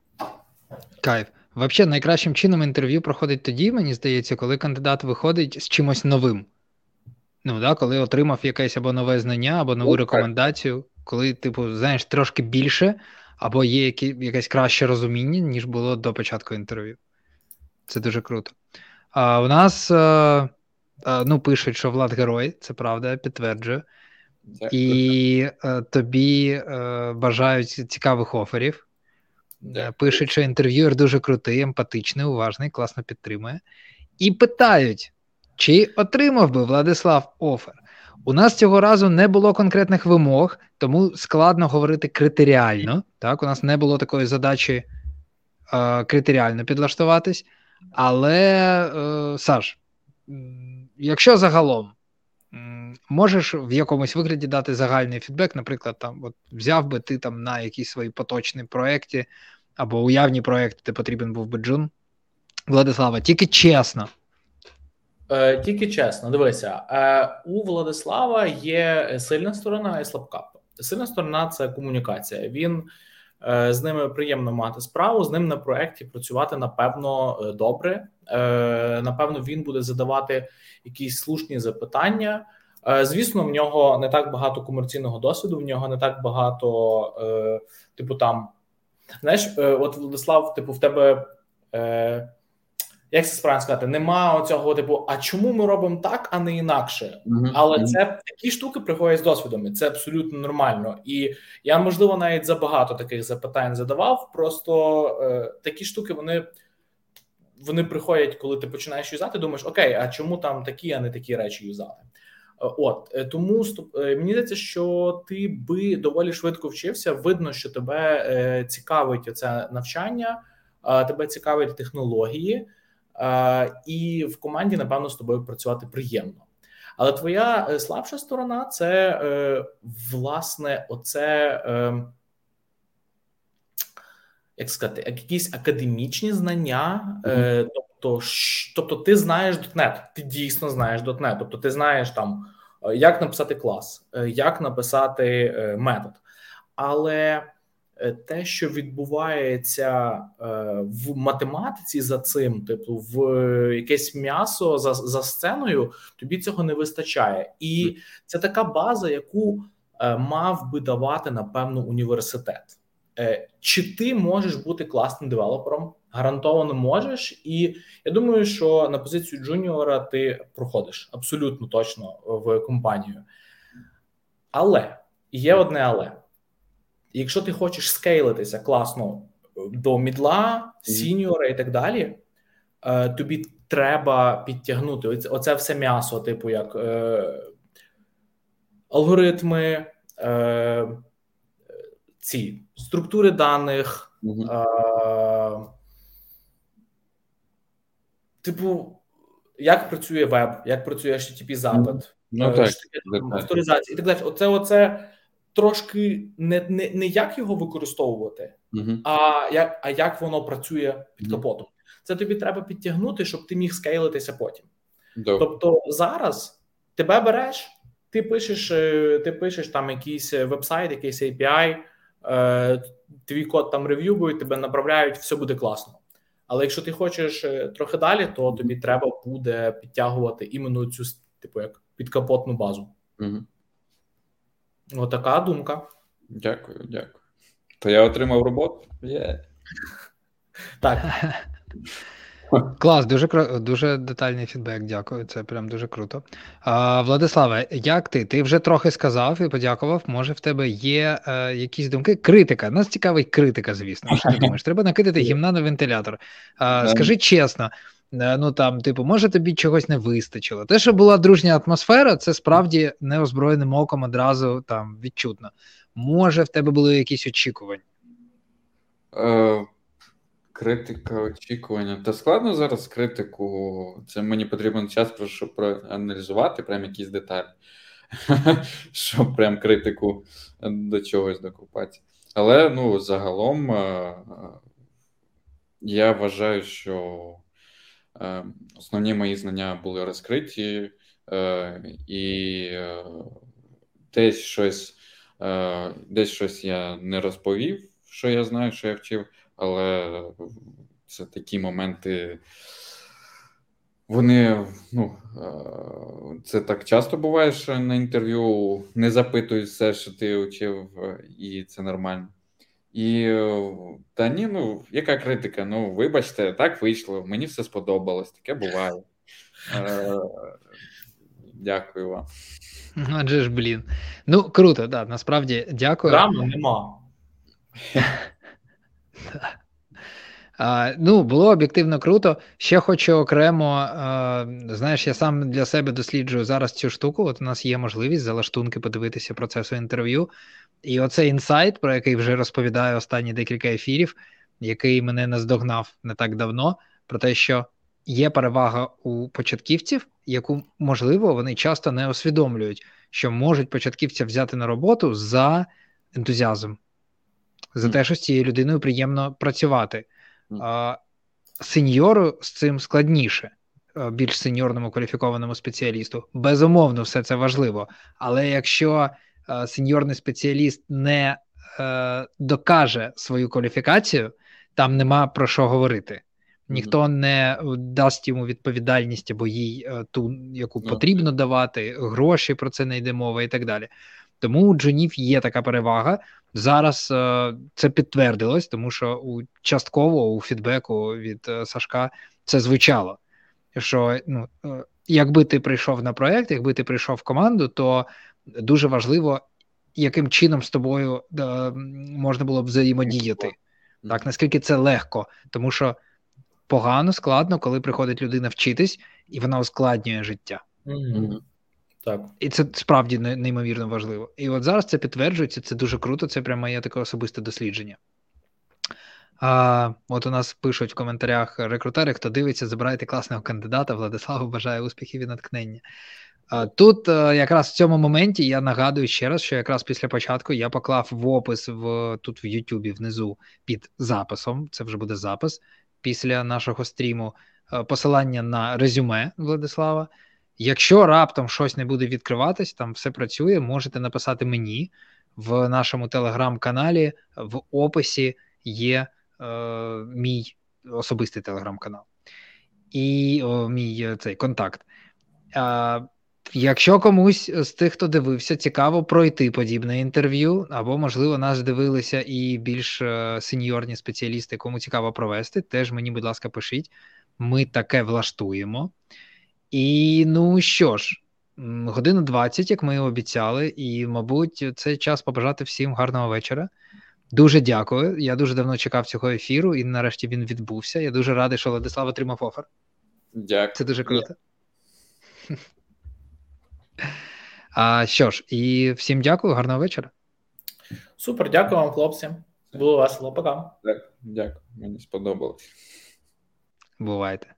S1: Кайф. Взагалі, найкращим чином інтерв'ю проходить тоді, мені здається, коли кандидат виходить з чимось новим. Ну, да, Коли отримав якесь або нове знання, або нову рекомендацію, коли, типу, знаєш, трошки більше, або є які, якесь краще розуміння, ніж було до початку інтерв'ю. Це дуже круто. А У нас а, а, ну, пишуть, що Влад герой, це правда, підтверджую. І а, тобі бажають цікавих оферів. Пишуть, що інтерв'юер дуже крутий, емпатичний, уважний, класно підтримує. І питають, чи отримав би Владислав офер. У нас цього разу не було конкретних вимог, тому складно говорити критеріально. Так, У нас не було такої задачі е, критеріально підлаштуватись. Але, е, Саш, якщо загалом можеш в якомусь вигляді дати загальний фідбек, наприклад, там от взяв би ти там на якісь свої поточні проєкти або уявні проєкти, де потрібен був би Джун. Владислава, тільки чесно.
S3: Е, Тільки чесно, дивися, е, у Владислава є сильна сторона і слабка. Сильна сторона це комунікація. Він е, з ними приємно мати справу, з ним на проєкті працювати напевно добре. Напевно, він буде задавати якісь слушні запитання. Е, звісно, в нього не так багато комерційного досвіду, в нього не так багато, е, типу, там знаєш, е, от Владислав, типу, в тебе. Як це справді сказати, нема оцього типу, а чому ми робимо так, а не інакше? Mm-hmm. Але це такі штуки приходять з досвідом, і це абсолютно нормально. І я можливо навіть забагато таких запитань задавав. Просто е, такі штуки вони вони приходять, коли ти починаєш юзати. Думаєш, окей, а чому там такі, а не такі речі юзати? Е, от е, тому е, мені здається, що ти би доволі швидко вчився. Видно, що тебе цікавить це навчання, тебе цікавить технології. І в команді, напевно, з тобою працювати приємно. Але твоя слабша сторона це власне оце. Як сказати, якісь академічні знання, mm-hmm. Тобто, тобто, ти знаєш .NET, ти дійсно знаєш .NET, тобто ти знаєш там, як написати клас, як написати метод. Але Е, те, що відбувається е, в математиці за цим, типу, в якесь м'ясо за за сценою, тобі цього не вистачає, і це така база, яку е, мав би давати напевно університет. Чи ти можеш бути класним девелопером? Гарантовано можеш, і я думаю, що на позицію джуніора ти проходиш абсолютно точно в компанію. Але є одне але якщо ти хочеш скейлитися класно е, до мідла, сіньора і так далі, е, тобі треба підтягнути оце все м'ясо, типу як е, алгоритми, е, ці структури даних. Е, Типу, як працює веб, як працює http запит,
S2: ну, так,
S3: авторизація і так далі. Оце, оце трошки не не, не як його використовувати, а як а як воно працює під капотом. Це тобі треба підтягнути, щоб ти міг скейлитися потім. Добре. Тобто зараз тебе береш, ти пишеш, е, ти пишеш там якийсь вебсайт, якийсь API, е, твій код там рев'юють, тебе направляють, все буде класно. Але якщо ти хочеш е, трохи далі, то тобі треба буде підтягувати іменно цю типу як підкапотну базу.
S2: Угу.
S3: Отака думка.
S2: Дякую, дякую. То я отримав роботу? Yeah.
S3: Так.
S1: Клас, дуже дуже детальний фідбек. Дякую. Це прям дуже круто. А, Владиславе, як ти? Ти вже трохи сказав і подякував. Може, в тебе є е, якісь думки? Критика. Нас цікавить критика, звісно. Що ти думаєш? Треба накидати гімна на вентилятор. А, Скажи чесно, Е, ну там, типу, може тобі чогось не вистачило. Те, що була дружня атмосфера, це справді неозброєним оком одразу там відчутно. Може, в тебе були якісь очікування?
S2: Е, Критика, очікування. Та складно зараз критику. Це мені потрібен час, щоб проаналізувати прям якісь деталі, щоб прям критику до чогось докупати. Але ну, загалом е, я вважаю, що. Е, основні мої знання були розкриті, е, і десь щось десь щось я не розповів, що я знаю, що я вчив, але це такі моменти. Вони, ну, це так часто буває, що на інтерв'ю не запитують все, що ти учив, і це нормально. І та ні, ну яка критика? Ну, вибачте, так вийшло. Мені все сподобалось, таке буває. Е, Дякую вам.
S1: Адже ж, блін. Ну, круто, да, насправді дякую.
S3: Драми нема.
S1: А, Ну, було об'єктивно круто. Ще хочу окремо, а, знаєш, я сам для себе досліджую зараз цю штуку. От у нас є можливість за лаштунки подивитися процесу інтерв'ю. І оцей інсайт, про який вже розповідаю останні декілька ефірів, який мене наздогнав не так давно, про те, що є перевага у початківців, яку можливо вони часто не усвідомлюють, що можуть початківця взяти на роботу за ентузіазм, за те, що з цією людиною приємно працювати. А, Сеньору з цим складніше, більш сеньорному кваліфікованому спеціалісту. Безумовно, все це важливо. Але якщо сеньорний спеціаліст не а, докаже свою кваліфікацію, там нема про що говорити. Ніхто не дасть йому відповідальність або їй е, ту, яку потрібно давати, гроші про це не йде мова і так далі. Тому у джунів є така перевага. Зараз е, це підтвердилось, тому що у частково у фідбеку від е, Сашка це звучало. Що ну, е, якби ти прийшов на проект, якби ти прийшов в команду, то дуже важливо, яким чином з тобою е, можна було б взаємодіяти. Так, наскільки це легко, тому що погано, складно, коли приходить людина вчитись, і вона ускладнює життя.
S3: Mm-hmm. Так.
S1: І це справді неймовірно важливо. І от зараз це підтверджується, це дуже круто, це прямо є таке особисте дослідження. А, От у нас пишуть в коментарях рекрутери, хто дивиться, забирайте класного кандидата. Владиславу бажаю успіхів і натхнення. А, Тут а, якраз в цьому моменті я нагадую ще раз, що якраз після початку я поклав в опис в тут в Ютубі внизу під записом. Це вже буде запис після нашого стріму е, посилання на резюме Владислава. Якщо раптом щось не буде відкриватись, там все працює, можете написати мені в нашому телеграм-каналі. В описі є е, мій особистий телеграм-канал і о, мій е, цей контакт. Е, Якщо комусь з тих, хто дивився, цікаво пройти подібне інтерв'ю, або, можливо, нас дивилися і більш е, сеньорні спеціалісти, кому цікаво провести, теж мені, будь ласка, пишіть. Ми таке влаштуємо. І ну що ж, годину 20, як ми обіцяли, і, мабуть, це час побажати всім гарного вечора. Дуже дякую. Я дуже давно чекав цього ефіру, і нарешті він відбувся. Я дуже радий, що Владислав отримав офер.
S2: Дякую.
S1: Це дуже круто. А що ж, і всім дякую, гарного вечора.
S3: Супер, дякую вам, хлопці. Було весело. Пока.
S2: Дякую, мені сподобалось.
S1: Бувайте.